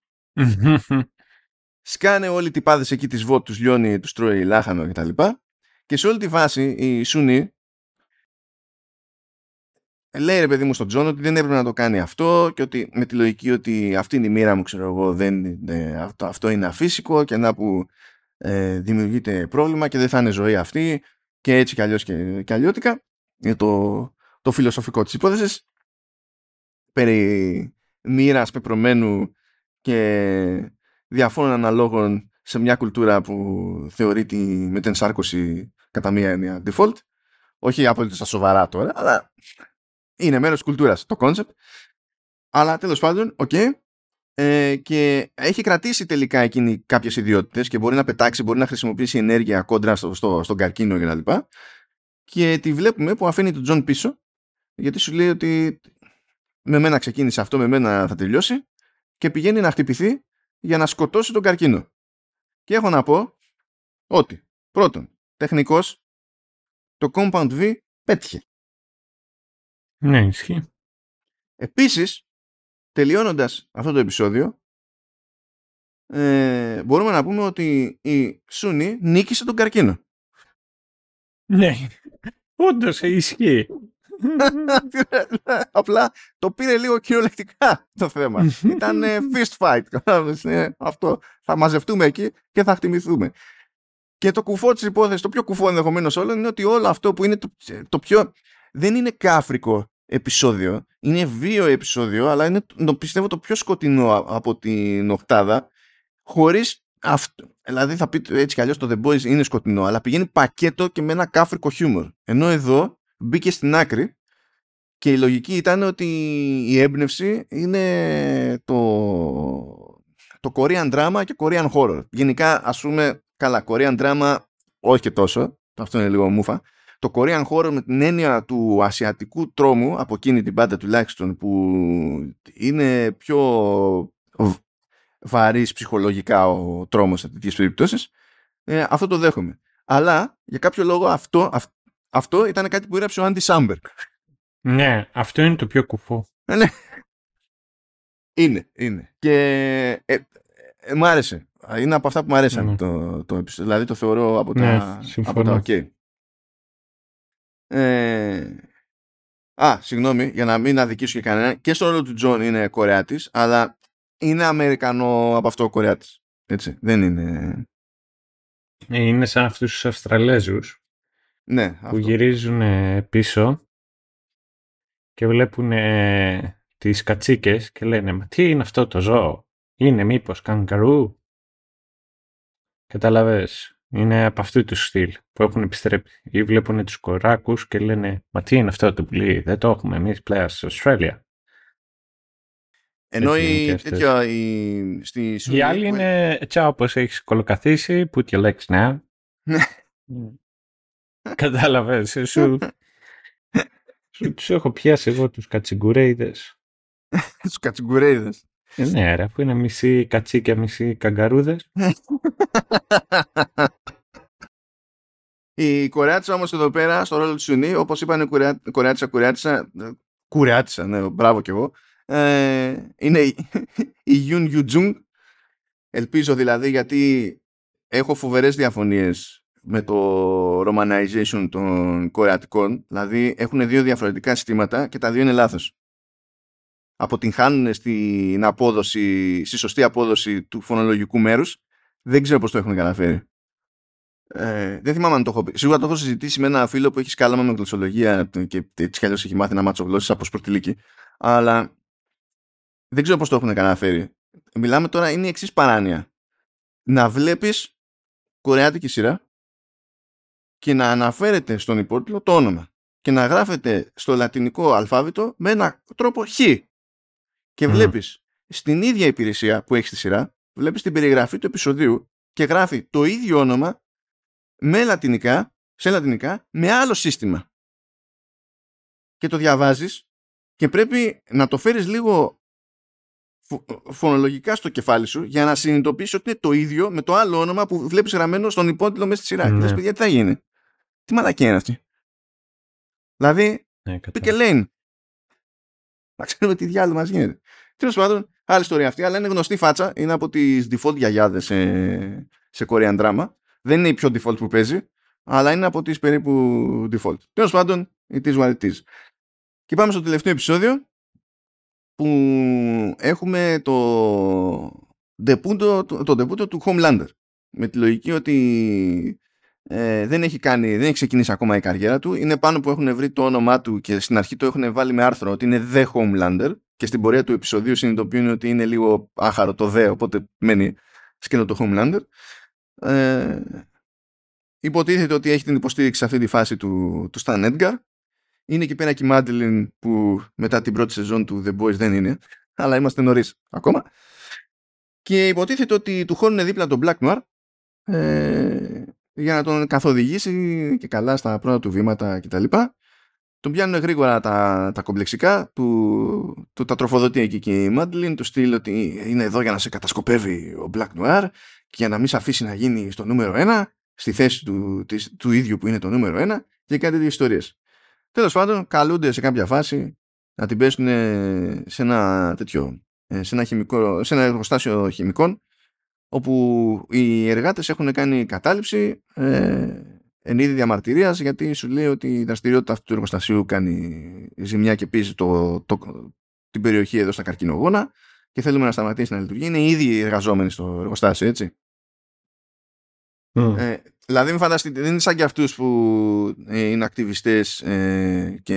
Σκάνε όλοι οι τυπάδες εκεί της Vought τους λιώνει, τους τρώει λάχανο και τα λοιπά. Και σε όλη τη φάση η Sun-Hee λέει ρε παιδί μου στον Τζον ότι δεν έπρεπε να το κάνει αυτό και ότι με τη λογική ότι αυτή είναι η μοίρα μου ξέρω εγώ δεν, ε, αυτό, αυτό είναι αφύσικο και να που ε, δημιουργείται πρόβλημα και δεν θα είναι ζωή αυτή και έτσι κι αλλιώς και, και αλλιώτικα. Είναι το, το φιλοσοφικό της υπόθεσης περί μοίρας πεπρωμένου και διαφόρων αναλόγων σε μια κουλτούρα που θεωρεί τη μετενσάρκωση κατά μία έννοια default όχι απόλυτα στα σοβαρά τώρα αλλά είναι μέρος της κουλτούρας το concept αλλά τέλος πάντων, οκ, okay, ε, και έχει κρατήσει τελικά εκείνη κάποιες ιδιότητες και μπορεί να πετάξει, μπορεί να χρησιμοποιήσει ενέργεια κόντρα στο, στο, στον καρκίνο κτλ. Και, και τη βλέπουμε που αφήνει τον Τζον πίσω γιατί σου λέει ότι με μένα ξεκίνησε αυτό, με μένα θα τελειώσει και πηγαίνει να χτυπηθεί για να σκοτώσει τον καρκίνο. Και έχω να πω ότι πρώτον, τεχνικώς το Compound V πέτυχε. Ναι, ισχύει. Επίσης, τελειώνοντας αυτό το επεισόδιο, ε, μπορούμε να πούμε ότι η Σούνη νίκησε τον καρκίνο. Ναι, όντως ισχύει. <laughs> Απλά το πήρε λίγο κυριολεκτικά το θέμα. <laughs> Ήταν fist fight. Αυτό. Θα μαζευτούμε εκεί και θα χτιμηθούμε. Και το κουφό της υπόθεσης, το πιο κουφό ενδεχομένως όλο, είναι ότι όλο αυτό που είναι το, το πιο. Δεν είναι κάφρικο επεισόδιο. Είναι βίο επεισόδιο, αλλά είναι πιστεύω το πιο σκοτεινό από την οκτάδα. Χωρίς αυτό. Δηλαδή θα πει έτσι κι αλλιώς το The Boys είναι σκοτεινό, αλλά πηγαίνει πακέτο και με ένα κάφρικο χιούμορ. Ενώ εδώ μπήκε στην άκρη και η λογική ήταν ότι η έμπνευση είναι το, το Korean drama και Korean horror. Γενικά ας πούμε, καλά, Korean drama όχι και τόσο, αυτό είναι λίγο μούφα. Το Korean horror με την έννοια του ασιατικού τρόμου, από εκείνη την πάντα τουλάχιστον, που είναι πιο βαρύς ψυχολογικά ο τρόμος σε τέτοιες περιπτώσεις, ε, αυτό το δέχομαι. Αλλά για κάποιο λόγο αυτό, αυτό ήταν κάτι που έγραψε ο Άντι Σάμπερ. Ναι, αυτό είναι το πιο κουφό. ναι. Είναι, είναι. Και ε, ε, μ' άρεσε. Είναι από αυτά που μου αρέσαν Ναι. το, το επεισόδιο. Δηλαδή το θεωρώ από Ναι, τα, συμφωνώ. από τα ok. Ε, α, συγγνώμη, για να μην αδικήσω και κανένα. Και στο ρόλο του Τζον είναι Κορεάτης, αλλά είναι Αμερικανο- από αυτό, ο Κορεάτης. Έτσι, δεν είναι... Ε, Είναι σαν αυτούς τους Αυστραλέζους Ναι, που αυτό. γυρίζουν ε, πίσω και βλέπουν ε, τις κατσίκες και λένε «Μα τι είναι αυτό το ζώο, είναι μήπως καγκαρού» Καταλαβες, είναι από αυτού τους στυλ που έχουν επιστρέψει ή βλέπουν τους κοράκους και λένε «Μα τι είναι αυτό το πουλί, δεν το έχουμε εμείς πλέον στην Αυστραλία». Ενώ η, τέτοια, η, στη Η άλλη είναι τσάω όπως έχεις κολοκαθίσει, put your legs now. Κατάλαβες, σου, σου <laughs> τους έχω πιάσει εγώ τους κατσιγκουρέιδες. τους κατσιγκουρέιδες. Ε, ναι, ρε, αφού είναι μισή κατσίκια, μισή καγκαρούδες. <laughs> Η Κορεάτσα όμως εδώ πέρα, στο ρόλο του Σουνί, όπως είπαν η Κορεάτσα, Κορεάτσα, Κουρεάτσα, ναι, μπράβο κι εγώ, ε, είναι η <laughs> Γιουν Ιουτζούγκ. Ελπίζω δηλαδή γιατί έχω φοβερές διαφωνίες με το romanization των κορεατικών. Δηλαδή έχουν δύο διαφορετικά συστήματα και τα δύο είναι λάθος. Αποτυγχάνουν στην απόδοση, στη σωστή απόδοση του φωνολογικού μέρους. Δεν ξέρω πώς το έχουν καταφέρει. Ε, δεν θυμάμαι αν το έχω πει. Σίγουρα το έχω συζητήσει με ένα φίλο που έχει σκάλαμα με γλωσσολογία και έτσι κι αλλιώς έχει μάθει να μάτσο γλώσσες από σπορτιλίκη. Αλλά δεν ξέρω πώς το έχουν καταφέρει. Μιλάμε τώρα, είναι η εξής παράνοια. Να βλέπεις κορεάτικη σειρά και να αναφέρεται στον υπότιτλο το όνομα και να γράφεται στο λατινικό αλφάβητο με ένα τρόπο χ. Και βλέπεις στην ίδια υπηρεσία που έχεις στη σειρά, βλέπεις την περιγραφή του επεισοδίου και γράφει το ίδιο όνομα με λατινικά, σε λατινικά, με άλλο σύστημα. Και το διαβάζεις και πρέπει να το φέρεις λίγο φωνολογικά στο κεφάλι σου για να συνειδητοποιήσει ότι είναι το ίδιο με το άλλο όνομα που βλέπεις γραμμένο στον υπότιτλο μέσα στη σειρά. Ναι. Και λες, παιδιά, τι θα γίνει. Τι μαλακία είναι αυτή; Δηλαδή, ναι, και lane. Να ξέρουμε τι διάλογο μας γίνεται. Τέλος πάντων, άλλη ιστορία αυτή, αλλά είναι γνωστή φάτσα. Είναι από τις default γιαγιάδες σε, σε Korean drama. Δεν είναι η πιο default που παίζει, αλλά είναι από τις περίπου default. Τέλος πάντων, it is what it is. Και πάμε στο τελευταίο επεισόδιο που έχουμε το ντεπούντο, το, του Homelander. Με τη λογική ότι ε, δεν, έχει κάνει, δεν έχει ξεκινήσει ακόμα η καριέρα του. Είναι πάνω που έχουν βρει το όνομά του και στην αρχή το έχουν βάλει με άρθρο ότι είναι The Homelander και στην πορεία του επεισοδίου συνειδητοποιούν ότι είναι λίγο άχαρο το The, οπότε μένει σκηνό το Homelander. Ε, υποτίθεται ότι έχει την υποστήριξη σε αυτή τη φάση του, του Stan Edgar είναι εκεί πέρα και η Μάντελιν που μετά την πρώτη σεζόν του The Boys δεν είναι, αλλά είμαστε νωρίς ακόμα. Και υποτίθεται ότι του χώνουν δίπλα τον Black Noir ε, για να τον καθοδηγήσει και καλά στα πρώτα του βήματα κτλ. Τον πιάνουν γρήγορα τα, τα κομπλεξικά, του, του τα τροφοδοτεί εκεί και η Μάντλιν, του στείλει ότι είναι εδώ για να σε κατασκοπεύει ο Black Noir και για να μην σε αφήσει να γίνει στο νούμερο 1, στη θέση του, της, του ίδιου που είναι το νούμερο 1 και κάτι τέτοιες ιστορίες. Τέλος πάντων, καλούνται σε κάποια φάση να την πέσουν σε ένα τέτοιο, ε, σε ένα, χημικό, σε ένα εργοστάσιο χημικών όπου οι εργάτες έχουν κάνει κατάληψη ε, εν είδη διαμαρτυρίας γιατί σου λέει ότι η δραστηριότητα αυτού του εργοστασίου κάνει ζημιά και πίζει το, το, την περιοχή εδώ στα καρκινογόνα και θέλουμε να σταματήσει να λειτουργεί. Είναι ήδη εργαζόμενοι στο εργοστάσιο, έτσι. Ε, δηλαδή, μην φανταστείτε, δεν είναι σαν και αυτούς που ε, είναι ακτιβιστές ε, και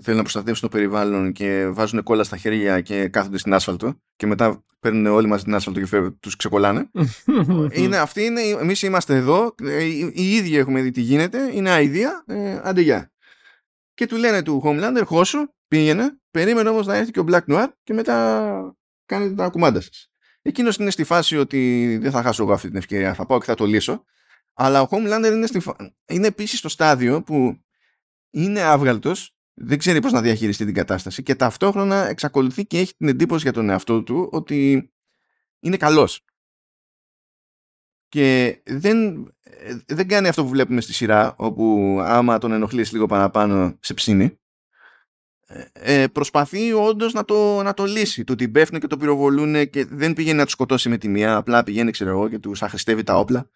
θέλουν να προστατεύσουν το περιβάλλον και βάζουν κόλλα στα χέρια και κάθονται στην άσφαλτο και μετά παίρνουν όλοι μαζί την άσφαλτο και τους ξεκολλάνε. <laughs> είναι, αυτοί είναι, εμείς είμαστε εδώ, ε, οι ίδιοι έχουμε δει τι γίνεται, είναι αηδία, ε, αντεγιά. Και του λένε του Homelander, χώσου, πήγαινε, περίμενε όμως να έρθει και ο Black Noir και μετά κάνετε τα κουμάντα σας. Εκείνος είναι στη φάση ότι δεν θα χάσω εγώ αυτή την ευκαιρία, θα πάω και θα το λύσω. Αλλά ο Homelander είναι, στη... είναι επίσης στο στάδιο που είναι άβγαλτος, δεν ξέρει πώς να διαχειριστεί την κατάσταση και ταυτόχρονα εξακολουθεί και έχει την εντύπωση για τον εαυτό του ότι είναι καλός. Και δεν, δεν κάνει αυτό που βλέπουμε στη σειρά, όπου άμα τον ενοχλείς λίγο παραπάνω σε ψήνει. Ε, προσπαθεί όντως να το, να το λύσει. Του την πέφτουν και το πυροβολούν και δεν πηγαίνει να τους σκοτώσει με τη μία, απλά πηγαίνει, ξέρω εγώ, και τους αχρηστεύει τα όπλα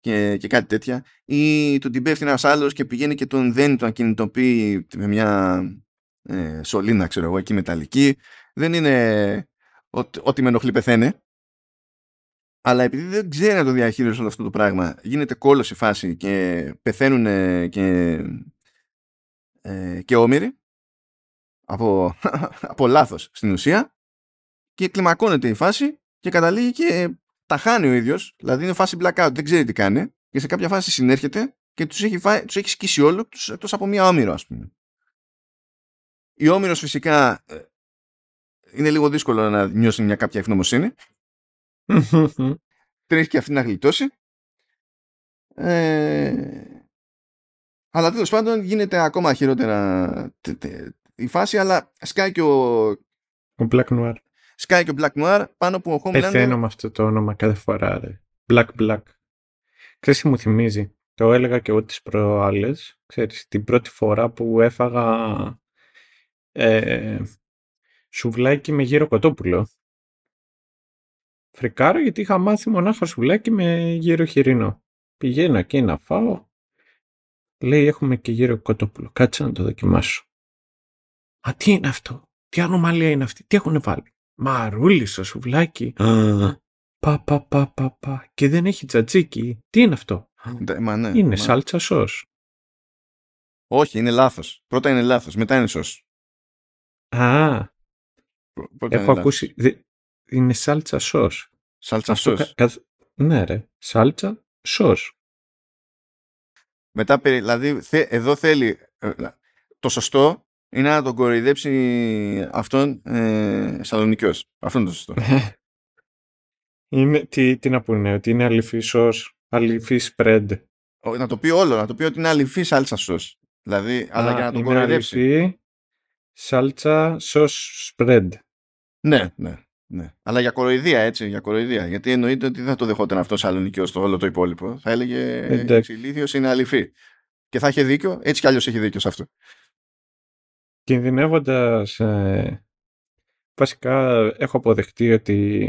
και, και κάτι τέτοια ή του την πέφτει ένας άλλος και πηγαίνει και τον δένει, τον ακινητοποιεί με μια ε, σωλήνα ξέρω εγώ εκεί μεταλλική δεν είναι ότι με ενοχλεί πεθαίνει αλλά επειδή δεν ξέρει να το διαχείριζε όλο αυτό το πράγμα γίνεται κόλλος η φάση και πεθαίνουν και, ε, και όμοιροι από, <laughs> από λάθος στην ουσία και κλιμακώνεται η φάση και καταλήγει και τα χάνει ο ίδιος, δηλαδή είναι φάση blackout, δεν ξέρει τι κάνει και σε κάποια φάση συνέρχεται και τους έχει, φάει, τους έχει σκίσει όλο τους εκτός από μία όμοιρο ας πούμε. Η όμοιρος φυσικά ε, είναι λίγο δύσκολο να νιώσει μια κάποια ευγνωμοσύνη. <laughs> Τρέχει και αυτή να γλιτώσει. Ε, αλλά τέλος πάντων γίνεται ακόμα χειρότερα η φάση, αλλά σκάει και ο. Ο Black Noir. Σκάει και ο Black Noir πάνω που ο Homeland. Πεθαίνω με αυτό το όνομα κάθε φορά, ρε. Black Black. Ξέρεις τι μου θυμίζει; Το έλεγα και εγώ τις προάλλες. Ξέρεις, την πρώτη φορά που έφαγα ε, σουβλάκι με γύρο κοτόπουλο. Φρικάρω γιατί είχα μάθει μονάχα σουβλάκι με γύρο χοιρινό. Πηγαίνω εκεί να φάω. Λέει έχουμε και γύρο κοτόπουλο. Κάτσε να το δοκιμάσω. Α, τι είναι αυτό; Τι ανομαλία είναι αυτή; Τι έχουν βάλει; Μαρούλι στο σουβλάκι. Πα, πα, πα, πα, πα. Και δεν έχει τζατζίκι. Τι είναι αυτό; Μα ναι, είναι μα... σάλτσα σως. Όχι, είναι λάθος. Πρώτα είναι λάθος, μετά είναι σως. Α, Πρώτα έχω είναι ακούσει. δε- Είναι σάλτσα σως. λάθος. Σάλτσα Αυτό σως. κα- καθ- Ναι ρε. Σάλτσα σως. Μετά, περι- δηλαδή, θε- εδώ θέλει... ε, το σωστό είναι να τον κοροϊδέψει αυτόν ε, Σαλονικιός. Αυτό είναι το σωστό. <laughs> είναι, τι, τι να πούνε, ότι είναι αληφής σως, αληφής spread. Ο- να το πει όλο, να το πει ότι είναι αληφής σάλτσα σως. Δηλαδή, αλλά Α, για να τον είναι κοροϊδέψει. αληφή σάλτσα σως spread. Ναι, ναι, ναι. Αλλά για κοροϊδία, έτσι, για κοροϊδία. Γιατί εννοείται ότι δεν θα το δεχόταν αυτό Σαλονικιός στο όλο το υπόλοιπο. Θα έλεγε Εντάξει. ηλίθιο είναι αληφή. Και θα είχε δίκιο, έτσι κι αλλιώς έχει δίκιο σε αυτό. Κινδυνεύοντας, ε, βασικά έχω αποδεχτεί ότι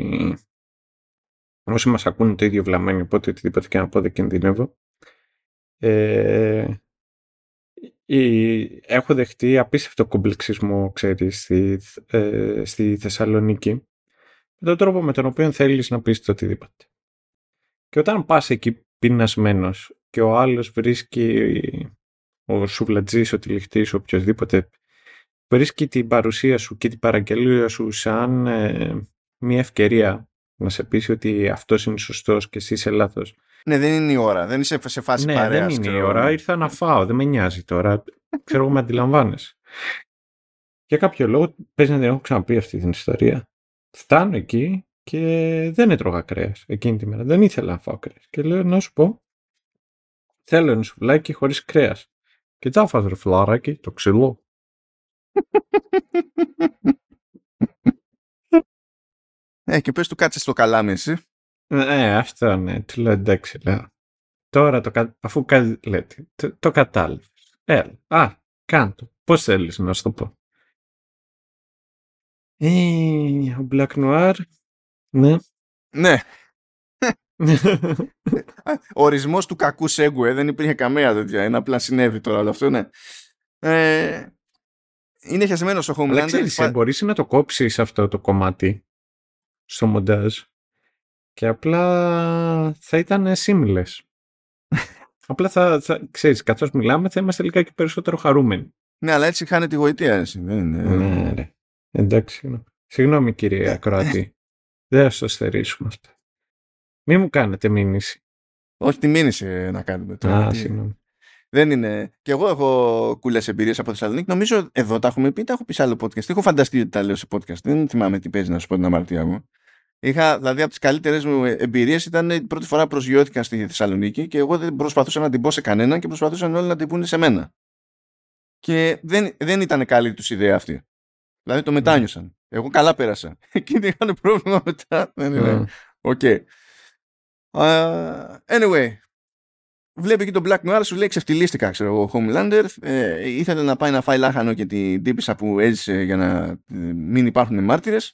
όσοι μας ακούνε το ίδιο βλαμμένοι, οπότε οτιδήποτε και να πω δεν κινδυνεύω. Ε, η- έχω δεχτεί απίστευτο κομπλεξισμό, ξέρεις, στη, ε, στη Θεσσαλονίκη με τον τρόπο με τον οποίο θέλεις να πεις το οτιδήποτε. Και όταν πας εκεί πεινασμένος και ο άλλος βρίσκει ο σουβλατζής, ο τυλιχτής, ο οποιοδήποτε βρίσκει την παρουσία σου και την παραγγελία σου σαν ε, μια ευκαιρία να σε πείσει ότι αυτός είναι σωστός και εσύ είσαι λάθος. Ναι, δεν είναι η ώρα. Δεν είσαι σε φάση ναι, παρέας, δεν είναι ξέρω η εγώ. ώρα. Ήρθα να φάω. Δεν με νοιάζει τώρα. Ξέρω εγώ με αντιλαμβάνεσαι. Για κάποιο λόγο, παίζει να την έχω ξαναπεί αυτή την ιστορία. Φτάνω εκεί και δεν έτρωγα κρέας εκείνη τη μέρα. Δεν ήθελα να φάω κρέας. Και λέω να σου πω, θέλω ένα σουβλάκι χωρίς κρέας. Και τσάφα ρε φιλαράκι, το ξυλό. Ε, και πες του κάτσε στο καλάμι εσύ. Ε, αυτό ναι. Του λέω εντάξει, λέω. Τώρα το κα... αφού κάτι λέτε, το, το κατάλαβες. Έλα. Α, κάντο. Πώς θέλεις να σου το πω. Ε, ο Black Noir. Ναι. Ναι, <laughs> ο ορισμός του κακού σέγκουε δεν υπήρχε καμία τέτοια. Είναι απλά συνέβη τώρα όλο αυτό, ναι. Ε, είναι χεσμένος ο Αλλά Homelander. ξέρεις, Πα- ε, μπορείς να το κόψεις αυτό το κομμάτι στο μοντάζ και απλά θα ήταν seamless. <laughs> απλά θα, θα, ξέρεις, καθώς μιλάμε θα είμαστε λιγάκι περισσότερο χαρούμενοι. Ναι, αλλά έτσι χάνει τη γοητεία. Έτσι. Δεν είναι... Ναι, ρε. Εντάξει. συγγνώμη. Συγγνώμη κύριε Ε, Ακροατή. <laughs> Δεν θα στο στερήσουμε αυτό. Μην μου κάνετε μήνυση. Όχι τη μήνυση να κάνουμε τώρα. Α, γιατί συγγνώμη. Δεν είναι. Και εγώ έχω κούλε εμπειρίες από Θεσσαλονίκη. Νομίζω εδώ τα έχουμε πει, τα έχω πει σε άλλο podcast. Έχω φανταστεί ότι τα λέω σε podcast. Δεν θυμάμαι τι παίζει να σου πω την αμαρτία μου. Είχα, δηλαδή, από τις καλύτερες μου εμπειρίες ήταν η πρώτη φορά που προσγειώθηκα στη Θεσσαλονίκη και εγώ δεν προσπαθούσα να την πω σε κανέναν και προσπαθούσαν όλοι να την πούνε σε μένα. Και δεν, δεν ήταν καλή τους ιδέα αυτή. Δηλαδή το μετάνιωσαν. Εγώ καλά πέρασα. <laughs> Εκείνοι είχαν πρόβλημα μετά. Ναι, ναι, ναι. Α, Οκ. Uh, anyway, βλέπει και τον Black Noir, σου λέει ξεφτυλίστηκα, ξέρω εγώ, ο Homelander. Ε, ήθελε να πάει να φάει λάχανο και την τύπησα που έζησε για να ε, μην υπάρχουν μάρτυρες.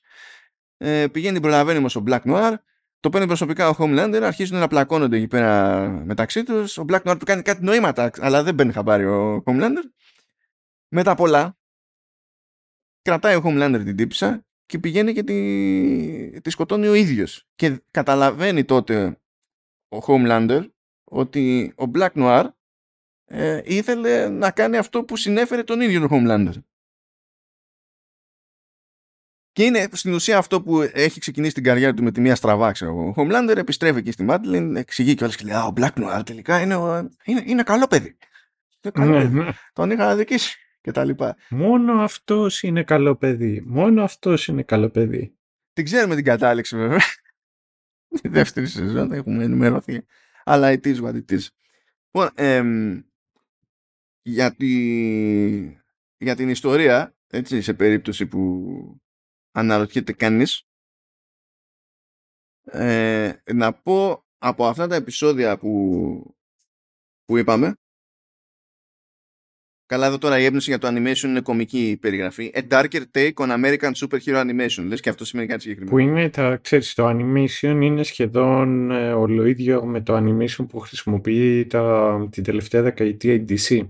Ε, πηγαίνει, προλαβαίνει όμως ο Black Noir. Το παίρνει προσωπικά ο Homelander, αρχίζουν να πλακώνονται εκεί πέρα μεταξύ τους. Ο Black Noir του κάνει κάτι νοήματα, αλλά δεν παίρνει χαμπάρι ο Homelander. Μετά πολλά, κρατάει ο Homelander την τύπησα και πηγαίνει και τη, τη σκοτώνει ο ίδιος. Και καταλαβαίνει τότε ο Homelander ότι ο Black Noir ε, ήθελε να κάνει αυτό που συνέφερε τον ίδιο τον Homelander. Και είναι στην ουσία αυτό που έχει ξεκινήσει την καριέρα του με τη μία στραβά, ξέρω εγώ. Ο Homelander επιστρέφει εκεί στη Μάτλιν, εξηγεί και και λέει: Α, ο Black Noir τελικά είναι, είναι, είναι καλό παιδί. Είναι καλό Ναι, παιδί. ναι. Τον είχα αδικήσει και τα λοιπά. Μόνο αυτός είναι καλό παιδί. Μόνο αυτός είναι καλό παιδί. Την ξέρουμε την κατάληξη βέβαια. <laughs> Τη δεύτερη σεζόν έχουμε ενημερωθεί. Αλλά it is what it is. Λοιπόν, εμ, για, τη, για την ιστορία, έτσι, σε περίπτωση που αναρωτιέται κανείς, ε, να πω από αυτά τα επεισόδια που, που είπαμε, Καλά, εδώ τώρα η έμπνευση για το animation είναι κομική περιγραφή. A darker take on American superhero animation. Λες και αυτό σημαίνει κάτι συγκεκριμένο. Που είναι, τα, ξέρεις, το animation είναι σχεδόν ε, ολοίδιο με το animation που χρησιμοποιεί τα, την τελευταία δεκαετία η DC.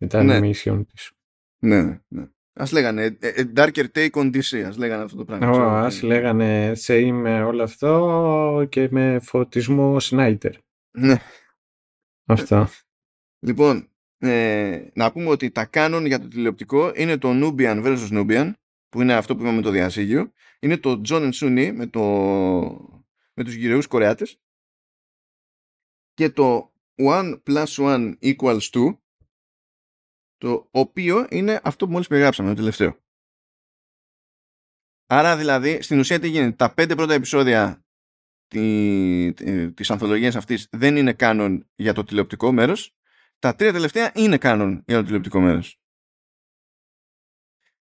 Με τα Ναι. animation της. Ναι, ναι, ναι. Ας λέγανε a, a darker take on DC. Ας λέγανε αυτό το πράγμα. Ω, ξέρω. ας λέγανε σε με όλο αυτό και με φωτισμό Snyder. Ναι. Αυτά. Λοιπόν, ε, να πούμε ότι τα κάνον για το τηλεοπτικό είναι το Nubian versus Nubian, που είναι αυτό που είπαμε με το διασύγιο. Είναι το John and Sunny με, το, με τους γυραιούς Κορεάτες. Και το One plus One equals Two, το οποίο είναι αυτό που μόλις περιγράψαμε, το τελευταίο. Άρα δηλαδή, στην ουσία τι γίνεται, τα πέντε πρώτα επεισόδια τη, τη- της ανθολογίας αυτής δεν είναι κάνον για το τηλεοπτικό μέρος, τα τρία τελευταία είναι κάνον για το τηλεοπτικό μέρος.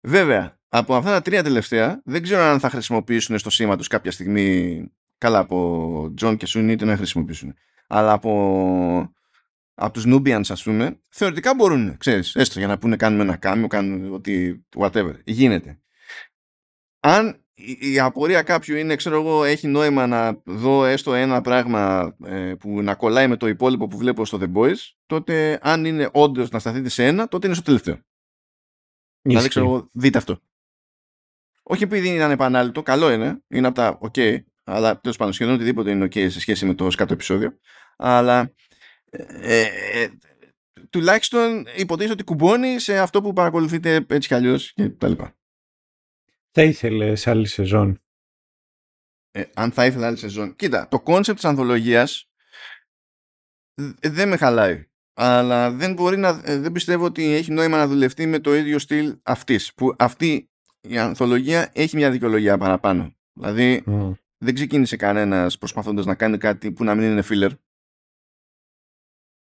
Βέβαια, από αυτά τα τρία τελευταία δεν ξέρω αν θα χρησιμοποιήσουν στο σήμα τους κάποια στιγμή καλά από John και Σούνι είτε να χρησιμοποιήσουν. Αλλά από, από τους Nubians ας πούμε θεωρητικά μπορούν, ξέρεις, έστω για να πούνε κάνουμε ένα κάμιο, κάνουμε ότι whatever, γίνεται. Αν η, η απορία κάποιου είναι, ξέρω εγώ, έχει νόημα να δω έστω ένα πράγμα ε, που να κολλάει με το υπόλοιπο που βλέπω στο The Boys, τότε αν είναι όντως να σταθείτε σε ένα, τότε είναι στο τελευταίο. Δηλαδή, Ισχύει. ξέρω εγώ, δείτε αυτό. Όχι επειδή είναι ανεπανάληπτο, καλό είναι, είναι από τα OK, αλλά τέλος πάντων σχεδόν οτιδήποτε είναι OK σε σχέση με το σκατοεπεισόδιο. Αλλά ε, ε, τουλάχιστον υποτίθεται ότι κουμπώνει σε αυτό που παρακολουθείτε έτσι κι αλλιώς και τα λοιπά. Θα ήθελες άλλη σεζόν; Ε, αν θα ήθελα άλλη σεζόν. Κοίτα, το concept της ανθολογίας ε, δεν με χαλάει. Αλλά δεν μπορεί να, ε, δεν πιστεύω ότι έχει νόημα να δουλευτεί με το ίδιο στυλ αυτής. Που αυτή η ανθολογία έχει μια δικαιολογία παραπάνω. Δηλαδή Μμ. δεν ξεκίνησε κανένας προσπαθώντας να κάνει κάτι που να μην είναι filler.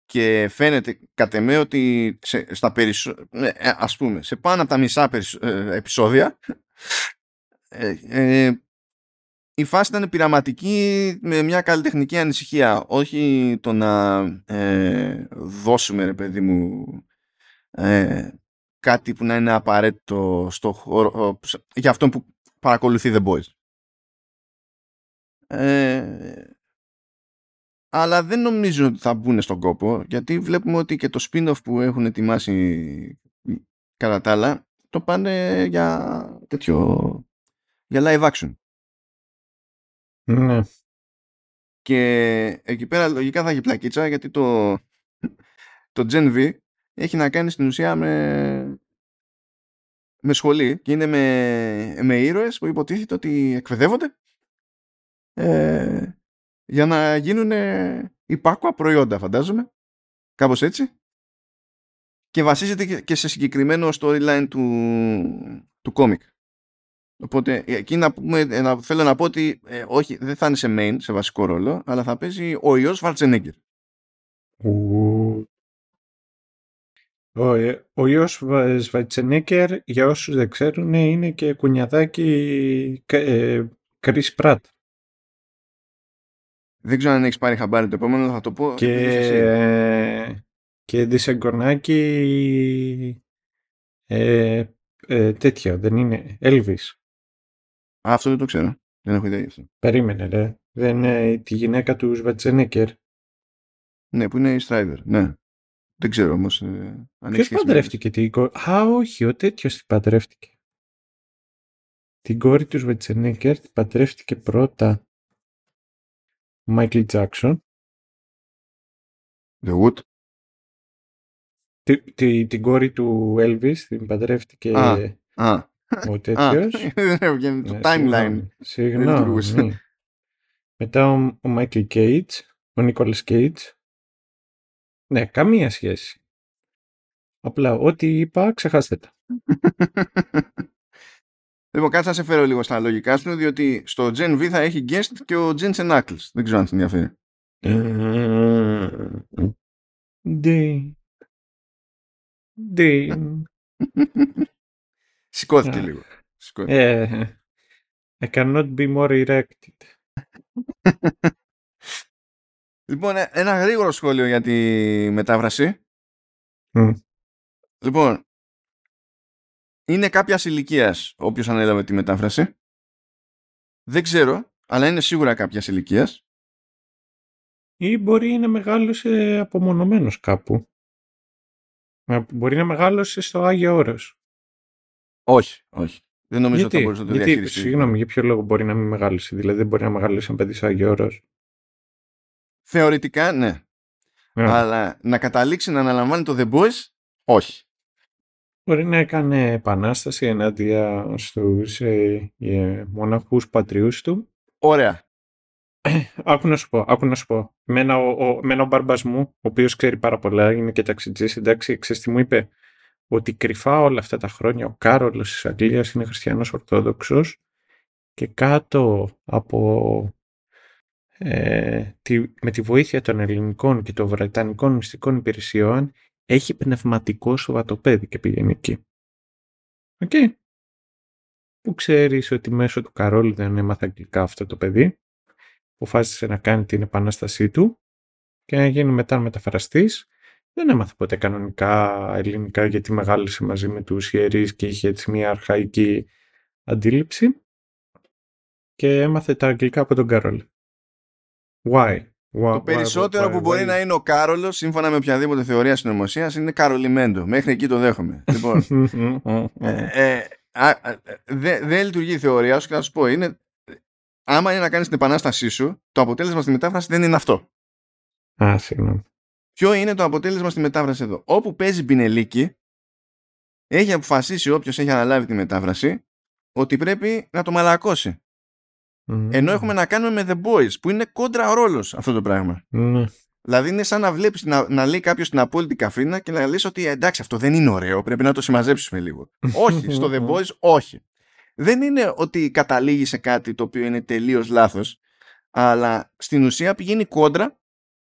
Και φαίνεται κατ' εμέ ότι σε, στα περισσο... ε, ε, ας πούμε, σε πάνω από τα μισά περισ- ε, επεισόδια ε, ε, η φάση ήταν πειραματική με μια καλλιτεχνική ανησυχία. Όχι το να ε, δώσουμε, ρε παιδί μου, ε, κάτι που να είναι απαραίτητο στο χώρο, για αυτόν που παρακολουθεί The Boys. Ε, αλλά δεν νομίζω ότι θα μπουν στον κόπο, γιατί βλέπουμε ότι και το spin-off που έχουν ετοιμάσει κατά τα άλλα, το πάνε για τέτοιο, για live action. Ναι. Και εκεί πέρα λογικά θα έχει πλακίτσα γιατί το, το Gen V έχει να κάνει στην ουσία με, με σχολή και είναι με, με ήρωες που υποτίθεται ότι εκπαιδεύονται ε, για να γίνουν υπάκουα προϊόντα φαντάζομαι κάπως έτσι και βασίζεται και- και σε συγκεκριμένο storyline του, του κόμικ. Οπότε εκεί να πούμε, ε, να, θέλω να πω ότι ε, όχι, δεν θα είναι σε main, σε βασικό ρόλο, αλλά θα παίζει ο ιός Βαρτσενέγκερ. Ου. Ο, ε, ο Ιος Βα- Σβατσενέκερ, για όσους δεν ξέρουν, είναι και κουνιαδάκι Κα- ε, Chris Pratt. Δεν ξέρω αν έχεις πάρει χαμπάρι το επόμενο, θα το πω. Και, επειδή είσαι εσύ. ε, και δισεγκορνάκι ε, ε, τέτοιο, δεν είναι, Elvis. Α, αυτό δεν το ξέρω. Δεν έχω ιδέα γι' αυτό. Περίμενε, ρε. Δεν είναι τη γυναίκα του Σβατσενέκερ. Ναι, που είναι η Strider. Ναι. Δεν ξέρω όμως. Ε, αν έχει Ποιος σχέση με παντρεύτηκε την κόρη. Α, όχι, ο τέτοιος την παντρεύτηκε. Την κόρη του Σβατσενέκερ την παντρεύτηκε πρώτα ο Μάικλ Τζάκσον. The Wood. Τη, τη- την κόρη του Elvis την παντρεύτηκε Α. Α, Ο Α, τέτοιος. <laughs> δεν έβγαινε Ναι, το timeline. Συγγνώμη. λειτουργούσε. συγγνώμη. Μετά ο, ο Michael Cage, ο Nicolas Cage. Ναι, καμία σχέση. Απλά ό,τι είπα, ξεχάστε τα. <laughs> Λοιπόν, κάτσε να σε φέρω λίγο στα λογικά σου, διότι στο Gen V θα έχει guest και ο Jensen Ackles. Δεν ξέρω αν σε ενδιαφέρει. Ντι. Ντι. Σηκώθηκε Α. λίγο. Σηκώθηκε. Ε, I cannot be more erected. Λοιπόν, ε, ένα γρήγορο σχόλιο για τη μετάφραση. Μμ. Λοιπόν, είναι κάποιας ηλικίας όποιος ανέλαβε τη μετάφραση. Δεν ξέρω, αλλά είναι σίγουρα κάποιας ηλικίας. Ή μπορεί να μεγάλωσε απομονωμένος κάπου. Μα Μπορεί να μεγάλωσε στο Άγιο Όρος. Όχι, όχι. Δεν νομίζω ότι θα Γιατί, μπορούσε να το γιατί διαχειριστεί. συγγνώμη, για ποιο λόγο μπορεί να μην μεγάλωσε; Δηλαδή δεν μπορεί να μεγάλωσε ένα παιδί στο Άγιο Όρος. Θεωρητικά, ναι. Α, Αλλά να καταλήξει να αναλαμβάνει το The Boys, όχι. Μπορεί να έκανε επανάσταση ενάντια στους ε, ε, μοναχούς πατριούς του. Ωραία. <coughs> Άκου να σου πω, άκου να σου πω. Μένα ο, ο, μένα ο μπάρμπας μου, ο οποίος ξέρει πάρα πολλά, είναι και ταξιτζής, εντάξει, ξέρεις τι μου είπε; Ότι κρυφά όλα αυτά τα χρόνια ο Κάρολος της Αγγλίας είναι χριστιανός ορθόδοξος και κάτω από ε, τη, με τη βοήθεια των ελληνικών και των βρετανικών μυστικών υπηρεσιών έχει πνευματικό σοβατοπέδι και πηγαίνει εκεί. Οκ. Που ξέρεις ότι μέσω του Καρόλου δεν έμαθε αγγλικά αυτό το παιδί. Αποφάσισε να κάνει την επανάστασή του και να γίνει μετά μεταφραστής. Δεν έμαθε ποτέ κανονικά ελληνικά γιατί μεγάλωσε μαζί με τους ιερείς και είχε έτσι μια αρχαϊκή αντίληψη και έμαθε τα αγγλικά από τον Καρόλ. Why? Why- Το why- περισσότερο why- που μπορεί why- να είναι ο Κάρολος, σύμφωνα με οποιαδήποτε θεωρία συνωμοσίας, είναι Καρολιμέντο. Μέχρι εκεί το δέχομαι. <laughs> λοιπόν, ε, ε, α, α, δεν δεν λειτουργεί η θεωρία σου και θα σου πω. Είναι, άμα είναι να κάνεις την επανάστασή σου, το αποτέλεσμα στη μετάφραση δεν είναι αυτό. Α, συγγνώμη. Ποιο είναι το αποτέλεσμα στη μετάφραση εδώ; Όπου παίζει πινελίκι, έχει αποφασίσει όποιος έχει αναλάβει τη μετάφραση ότι πρέπει να το μαλακώσει. Μμμ. Ενώ έχουμε να κάνουμε με The Boys, που είναι κόντρα ο ρόλος αυτό το πράγμα. Ναι. Δηλαδή είναι σαν να βλέπεις να, να λέει κάποιος την απόλυτη καφρίνα και να λες ότι «Ε, εντάξει αυτό δεν είναι ωραίο, πρέπει να το συμμαζέψουμε λίγο. <laughs> όχι, στο The Boys όχι. Δεν είναι ότι καταλήγει σε κάτι το οποίο είναι τελείως λάθος, αλλά στην ουσία πηγαίνει κόντρα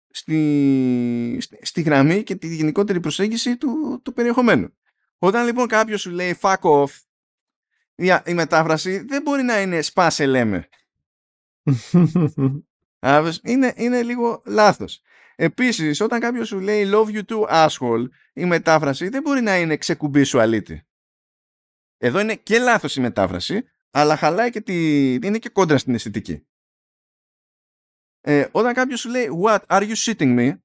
στη, στη, στη γραμμή και τη γενικότερη προσέγγιση του, του περιεχομένου. Όταν λοιπόν κάποιος σου λέει fuck off, η, η μετάφραση δεν μπορεί να είναι σπάσε λέμε. <laughs> Άβες, Είναι, είναι λίγο λάθος. Επίσης, όταν κάποιος σου λέει love you too asshole, η μετάφραση δεν μπορεί να είναι ξεκουμπί σου αλήτη. Εδώ είναι και λάθος η μετάφραση, αλλά χαλάει και τη... είναι και κόντρα στην αισθητική. Ε, όταν κάποιος σου λέει what are you shitting me,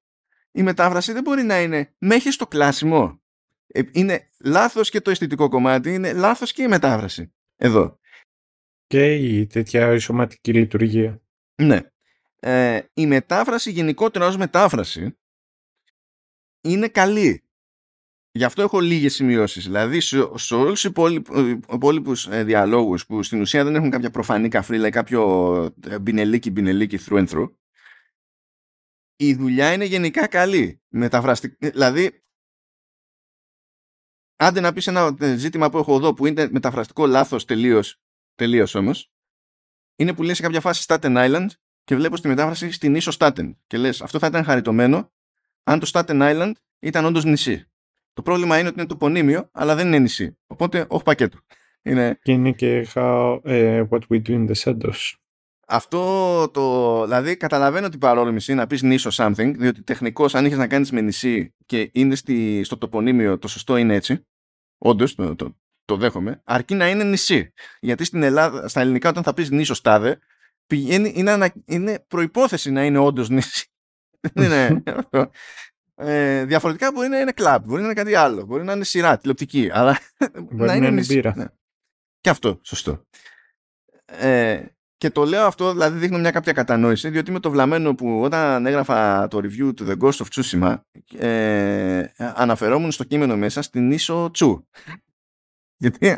η μετάφραση δεν μπορεί να είναι με έχεις το κλάσιμο; Ε, είναι λάθος και το αισθητικό κομμάτι, είναι λάθος και η μετάφραση. Εδώ. και η τέτοια ισοματική λειτουργία. Ναι. Ε, η μετάφραση γενικότερα ως μετάφραση είναι καλή. Γι' αυτό έχω λίγες σημειώσεις. Δηλαδή σε, σε όλους τους υπόλοιπους, υπόλοιπους ε, διαλόγους που στην ουσία δεν έχουν κάποια προφανή καφρίλα ή κάποιο ε, μπινελίκι μπινελίκι through and through η δουλειά είναι γενικά καλή. Μεταφραστικ... Δηλαδή άντε να πεις ένα ε, ζήτημα που έχω εδώ που είναι μεταφραστικό λάθος τελείως, τελείως όμως είναι που λέει σε κάποια φάση Staten Island και βλέπω στη μετάφραση στην ίσο Staten και λες αυτό θα ήταν χαριτωμένο αν το Staten Island ήταν όντως νησί. Το πρόβλημα είναι ότι είναι τοπονύμιο αλλά δεν είναι νησί. Οπότε όχι πακέτο. Είναι... Και είναι και how, ε, what we do in the shadows. Αυτό το. Δηλαδή, καταλαβαίνω την παρόρμηση να πεις νήσο something, διότι τεχνικώς, αν είχες να κάνεις με νησί και είναι στη, στο τοπονύμιο, το σωστό είναι έτσι. Όντως, το, το, το δέχομαι. Αρκεί να είναι νησί. Γιατί στην Ελλάδα, στα ελληνικά, όταν θα πεις νήσο τάδε, πηγαίνει, είναι, ανα, είναι προπόθεση να είναι όντως νησί. <laughs> Δεν είναι αυτό. Ε, διαφορετικά μπορεί να είναι κλαμπ, μπορεί να είναι κάτι άλλο, μπορεί να είναι σειρά, τηλεοπτική, αλλά Μπορεί να είναι νησί. μπύρα. Ναι. Και αυτό, σωστό. Ε, και το λέω αυτό, δηλαδή δείχνω μια κάποια κατανόηση, διότι με το βλαμμένο που όταν έγραφα το review του The Ghost of Tsushima ε, αναφερόμουν στο κείμενο μέσα στην ίσο Τσου. <laughs> Γιατί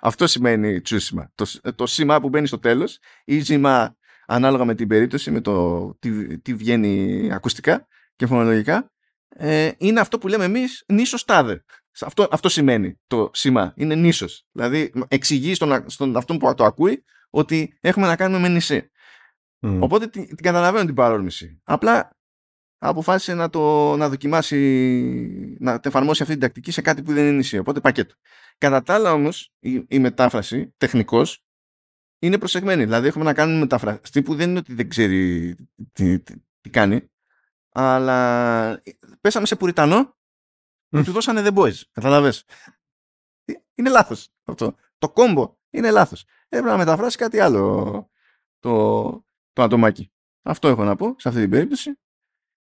Αυτό σημαίνει τσούσιμα. Το, το σήμα που μπαίνει στο τέλος ή σήμα ανάλογα με την περίπτωση, με το τι, τι βγαίνει ακουστικά και φωνολογικά, ε, είναι αυτό που λέμε εμείς νήσος τάδε. Αυτό, αυτό σημαίνει το σήμα. Είναι νήσος. Δηλαδή εξηγεί στον, στον αυτόν που το ακούει ότι έχουμε να κάνουμε με νησί. Οπότε την, την καταλαβαίνω την παρόρμηση. Απλά αποφάσισε να το να δοκιμάσει, να εφαρμόσει αυτή την τακτική σε κάτι που δεν είναι νησί. Οπότε πακέτο. Κατά τα άλλα όμως η, η μετάφραση τεχνικός είναι προσεγμένη. Δηλαδή έχουμε να κάνουμε μεταφραστή που δεν είναι ότι δεν ξέρει τι, τι, κάνει, αλλά πέσαμε σε πουριτανό και του δώσανε The Boys. Καταλαβες. Είναι λάθος αυτό. Το κόμπο είναι λάθος. Έπρεπε να μεταφράσει κάτι άλλο το, το ατομάκι. Αυτό έχω να πω σε αυτή την περίπτωση.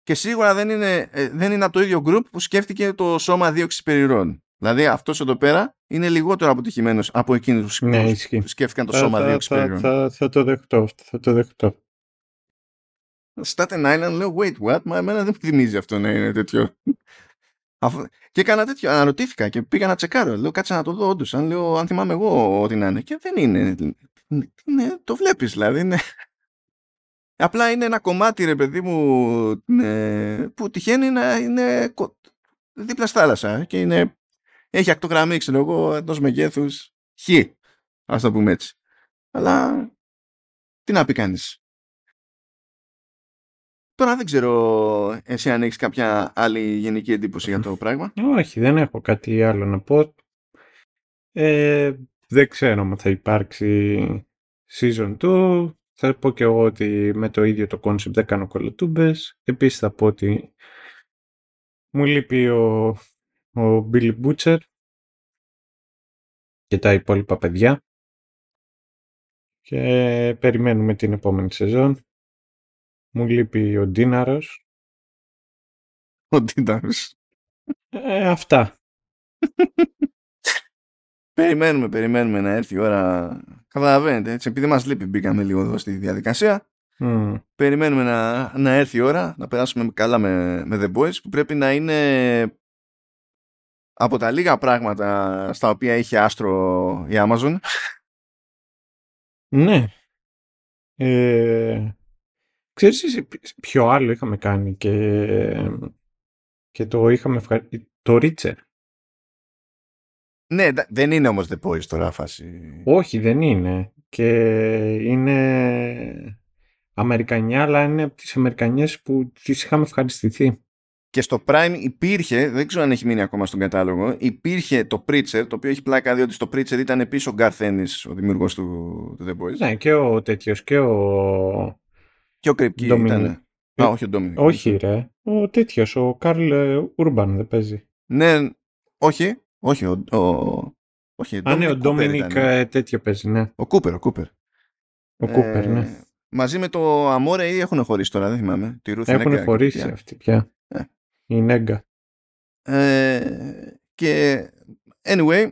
Και σίγουρα δεν είναι, ε, δεν είναι από το ίδιο group που σκέφτηκε το σώμα δίωξη περιρών. Δηλαδή αυτός εδώ πέρα είναι λιγότερο αποτυχημένος από εκείνους που ναι, σκέφτηκαν το σώμα δίωξη περιρών. Θα, θα, το δεχτώ. Θα το δεχτώ. Staten Island λέω wait what, μα εμένα δεν μου θυμίζει αυτό να είναι τέτοιο. Και έκανα τέτοιο, αναρωτήθηκα και πήγα να τσεκάρω. Λέω κάτσε να το δω όντως, αν, λέω, αν θυμάμαι εγώ ότι να είναι. Και δεν είναι. Ναι, το βλέπεις δηλαδή. Ναι. Απλά είναι ένα κομμάτι ρε παιδί μου ναι, που τυχαίνει να είναι δίπλα στη θάλασσα και είναι, έχει ακτογραμμή ξέρω εγώ εντός μεγέθους χ. Ας το πούμε έτσι. Αλλά τι να πει κανείς. Τώρα δεν ξέρω εσύ αν έχεις κάποια άλλη γενική εντύπωση για το πράγμα. Όχι, δεν έχω κάτι άλλο να πω. Ε, δεν ξέρω αν θα υπάρξει season 2. Θα πω και εγώ ότι με το ίδιο το concept δεν κάνω κολοτούμπες. Επίσης θα πω ότι μου λείπει ο, ο Billy Butcher και τα υπόλοιπα παιδιά. Και περιμένουμε την επόμενη σεζόν. Μου λείπει ο Ντίναρος. Ο Ντίναρος. Ε, αυτά. περιμένουμε, περιμένουμε να έρθει η ώρα. Καταλαβαίνετε, έτσι, επειδή μας λείπει μπήκαμε λίγο εδώ στη διαδικασία. Περιμένουμε να, να έρθει η ώρα να περάσουμε καλά με, με The Boys που πρέπει να είναι από τα λίγα πράγματα στα οποία έχει άστρο η Amazon. Ναι. Ε, Ξέρεις ποιο άλλο είχαμε κάνει και, και το είχαμε ευχαριστήσει. Το Ρίτσερ. Ναι, δεν είναι όμως The Boys τώρα φάση. Όχι, δεν είναι. Και είναι Αμερικανιά, αλλά είναι από τις Αμερικανιές που τις είχαμε ευχαριστηθεί. Και στο Prime υπήρχε, δεν ξέρω αν έχει μείνει ακόμα στον κατάλογο, υπήρχε το Preacher, το οποίο έχει πλάκα διότι στο Preacher ήταν πίσω ο Garth Ennis, ο δημιουργός του, του The Boys. Ναι, και ο τέτοιος, και ο και ο Κρυπκή ήταν. Α, όχι ο Ντόμινικ. Όχι, ρε. Ο τέτοιος, ο Καρλ Ούρμπαν δεν παίζει. Ναι, όχι. Όχι, ο. ο... Όχι, Α, ναι, ο Ντόμινικ ε, τέτοιο παίζει, ναι. Ο Κούπερ, ο Κούπερ. Ο Κούπερ, ναι. Ε, μαζί με το Αμόρε ή έχουν χωρίσει τώρα, δεν θυμάμαι. Τη έχουν χωρίσει αυτή πια. Ε. Η Νέγκα. Ε, και anyway,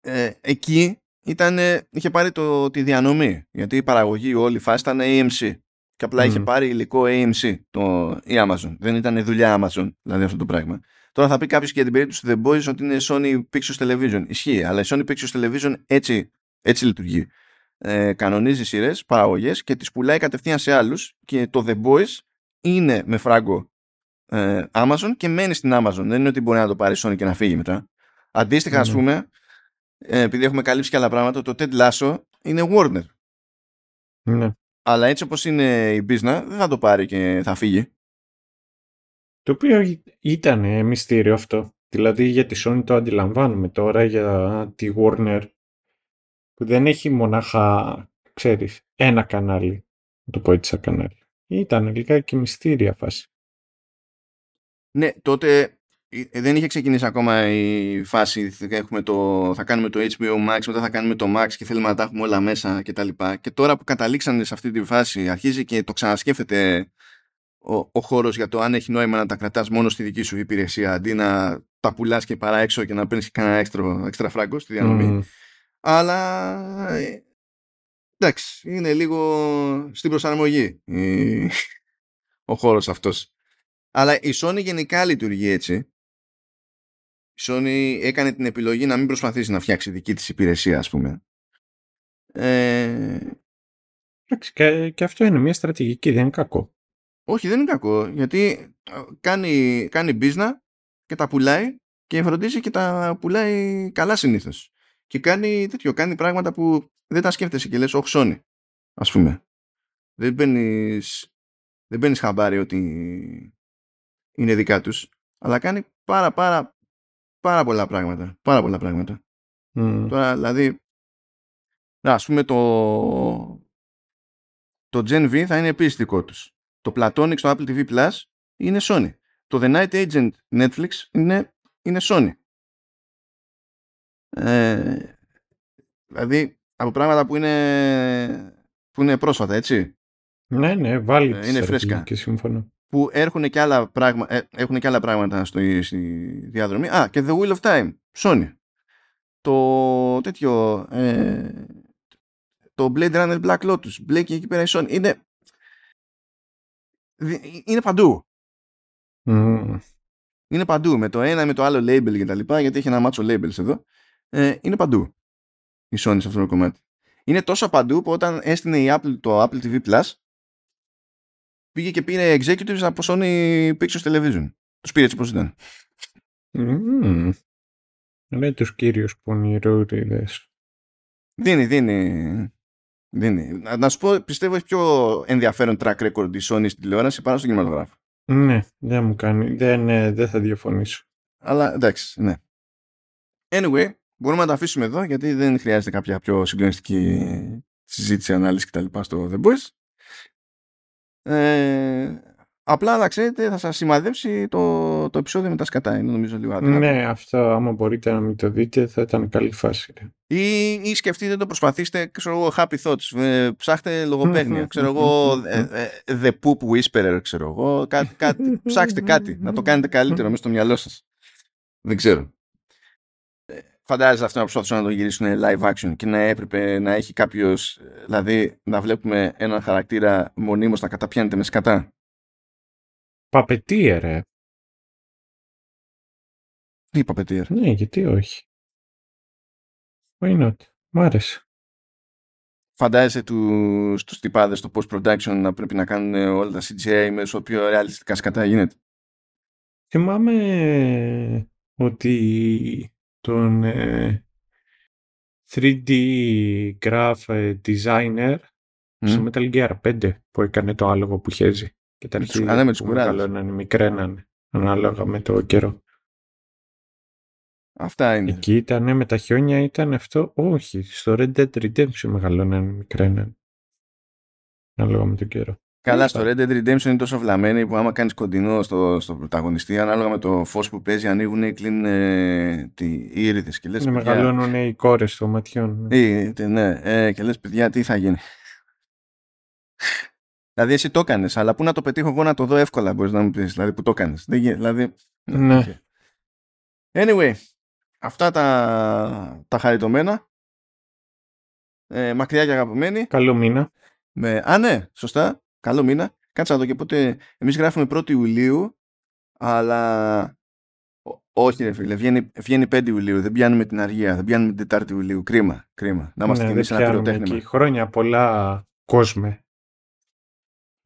ε, εκεί ήταν, είχε πάρει το, τη διανομή. Γιατί η παραγωγή όλη η φάση ήταν AMC. Και απλά είχε πάρει υλικό AMC το, η Amazon. Δεν ήταν δουλειά Amazon, δηλαδή αυτό το πράγμα. Τώρα θα πει κάποιος για την περίπτωση του The Boys ότι είναι Sony Pictures Television. Ισχύει, αλλά η Sony Pictures Television έτσι, έτσι λειτουργεί. Ε, κανονίζει σειρές, παραγωγές και τις πουλάει κατευθείαν σε άλλους. Και το The Boys είναι με φράγκο ε, Amazon και μένει στην Amazon. Δεν είναι ότι μπορεί να το πάρει Sony και να φύγει μετά. Αντίστοιχα, mm-hmm. α πούμε, ε, επειδή έχουμε καλύψει και άλλα πράγματα, το Ted Lasso είναι Warner. Ναι. Αλλά έτσι όπως είναι η business δεν θα το πάρει και θα φύγει. Το οποίο ήταν μυστήριο αυτό. Δηλαδή για τη Sony το αντιλαμβάνουμε τώρα για τη Warner που δεν έχει μονάχα, ξέρεις, ένα κανάλι. Να το πω έτσι σαν κανάλι. Ήταν λιγάκι μυστήρια φάση. Ναι, τότε ε, δεν είχε ξεκινήσει ακόμα η φάση έχουμε το, θα κάνουμε το HBO Max μετά θα κάνουμε το Max και θέλουμε να τα έχουμε όλα μέσα και τα λοιπά. Και τώρα που καταλήξανε σε αυτή τη φάση αρχίζει και το ξανασκέφτεται ο, ο χώρος για το αν έχει νόημα να τα κρατάς μόνο στη δική σου υπηρεσία αντί να τα πουλάς και παρά έξω και να παίρνεις κανένα έξτρα, έξτρα φράγκο στη διανομή. Αλλά ε, εντάξει είναι λίγο στην προσαρμογή <laughs> ο χώρος αυτός. Αλλά η Sony γενικά λειτουργεί έτσι η Sony έκανε την επιλογή να μην προσπαθήσει να φτιάξει δική της υπηρεσία ας πούμε. Ε, και, και αυτό είναι μια στρατηγική, δεν είναι κακό. όχι δεν είναι κακό γιατί κάνει, κάνει business και τα πουλάει και φροντίζει και τα πουλάει καλά συνήθως. Και κάνει τέτοιο, κάνει πράγματα που δεν τα σκέφτεσαι και λες όχι Sony ας πούμε. Δεν μπαίνεις, δεν μπαίνεις χαμπάρι ότι είναι δικά τους αλλά κάνει πάρα πάρα πάρα πολλά πράγματα. Πάρα πολλά πράγματα. Mm. Τώρα, δηλαδή, ας πούμε το, το Gen V θα είναι επίσης δικό τους. Το Platonic στο Apple TV Plus είναι Sony. Το The Night Agent Netflix είναι, είναι Sony. Ε, δηλαδή, από πράγματα που είναι, που είναι πρόσφατα, έτσι. Ναι, ναι, βάλει Ε, είναι φρέσκα. Και σύμφωνο. Που έχουν και άλλα, πράγμα, ε, έχουν και άλλα πράγματα στο, στη διαδρομή. Α, και The Wheel of Time, Sony. Το τέτοιο, ε, το Blade Runner Black Lotus, Blake εκεί πέρα η Sony. Είναι, δι- είναι παντού. Mm. Είναι παντού. Με το ένα με το άλλο label και τα λοιπά, γιατί έχει ένα μάτσο labels εδώ. Ε, είναι παντού η Sony σε αυτό το κομμάτι. Είναι τόσο παντού που όταν έστεινε η Apple, το Apple TV Plus, πήγε και πήρε executives από Sony Pictures Television. Τους πήρε έτσι όπως ήταν. Mm. Είναι τους κύριους πονηρούδιδες. Δίνει, δίνει. δίνει. Να, να σου πω, πιστεύω έχει πιο ενδιαφέρον track record η Sony στην τηλεόραση παρά στον κινηματογράφο. Ναι, δεν μου κάνει. Δεν, ε, δεν θα διαφωνήσω. Αλλά εντάξει, ναι. Anyway, μπορούμε να τα αφήσουμε εδώ γιατί δεν χρειάζεται κάποια πιο συγκλονιστική συζήτηση, ανάλυση κτλ. στο The Boys. Ε, απλά να ξέρετε θα σας σημαδέψει το, το επεισόδιο με τα σκατά. Είναι νομίζω λίγο αδύνατο. Ναι, αυτό άμα μπορείτε να μην το δείτε θα ήταν καλή φάση. ρε. Ή, ή σκεφτείτε το, προσπαθήστε, ξέρω εγώ, happy thoughts. Ε, ψάχτε λογοπαίγνια. <laughs> ξέρω εγώ, ε, ε, the poop whisperer, ξέρω εγώ. Κάτι, κάτι, ψάξτε κάτι, να το κάνετε καλύτερο μέσα στο μυαλό σας. Δεν ξέρω. Ε, Φαντάζεσαι αυτό να προσπαθούσαν να το γυρίσουν live action και να έπρεπε να έχει κάποιος, δηλαδή να βλέπουμε έναν χαρακτήρα μονίμως να καταπιάνεται με σκατά. Παπετίε, ρε. Τι είπα, Πετήρ. Ναι, γιατί όχι. Why not; Μ' άρεσε. Φαντάζεσαι τους, τους τυπάδες στο post-production να πρέπει να κάνουν όλα τα CGI με όσο πιο ρεαλιστικά σκατά γίνεται. Θυμάμαι ότι τον ε, 3D graph ε, designer στο Μμ. Metal Gear 5 που έκανε το άλογο που χέζει. Και τα Με τους- αρχίδια α, ναι, με τους που κουράδες. μεγαλώνανε, μικραίνανε ανάλογα με το καιρό. Αυτά είναι. Εκεί ήταν με τα χιόνια ήταν αυτό. Όχι, στο Red Dead Redemption μεγαλώνανε, μικραίνανε. Ανάλογα με το καιρό. Καλά, στο Red Dead Redemption είναι τόσο βλαμμένοι που άμα κάνεις κοντινό στο, στο πρωταγωνιστή, ανάλογα με το φως που παίζει, ανοίγουν ή κλείνουν ε, τι, οι ίριδες και λες, Είναι παιδιά, μεγαλώνουν οι κόρες των ματιών. ή, τε- ναι, ε, και λες, παιδιά, τι θα γίνει. δηλαδή, εσύ το έκανες, αλλά πού να το πετύχω εγώ να το δω εύκολα, μπορείς να μου πεις, δηλαδή, που το έκανες. Δηλαδή, Ναι. ok. Anyway, αυτά τα, τα χαριτωμένα. Ε, μακριά και αγαπημένοι. Καλό μήνα. Με... Α, ναι, σωστά. Καλό μήνα. Κάτσε να δω και πότε. Εμείς γράφουμε 1η Ιουλίου, αλλά. Ό- όχι, ρε φίλε, βγαίνει, βγαίνει 5 Ιουλίου. Δεν πιάνουμε την αργία, δεν πιάνουμε την 4η Ιουλίου. Κρίμα, κρίμα. Να είμαστε Ναι, κι εμείς δεν ένα πιάνουμε πυροτέχνημα. εκεί. Χρόνια πολλά κόσμε.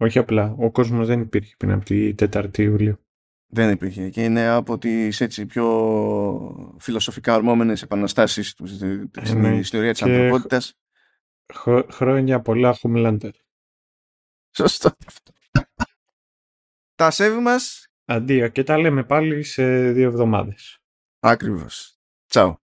Όχι απλά. Ο κόσμος δεν υπήρχε πριν από τη 4η Ιουλίου. Δεν υπήρχε. Και είναι από τις έτσι πιο φιλοσοφικά ορμόμενες επαναστάσεις στην ναι. ιστορία της Και- ανθρωπότητας. Χρο- χρόνια πολλά Homelander. Σωστό αυτό. Τα σέβη μας Αντίο και τα λέμε πάλι σε δύο εβδομάδες. Ακριβώς. Τσάου.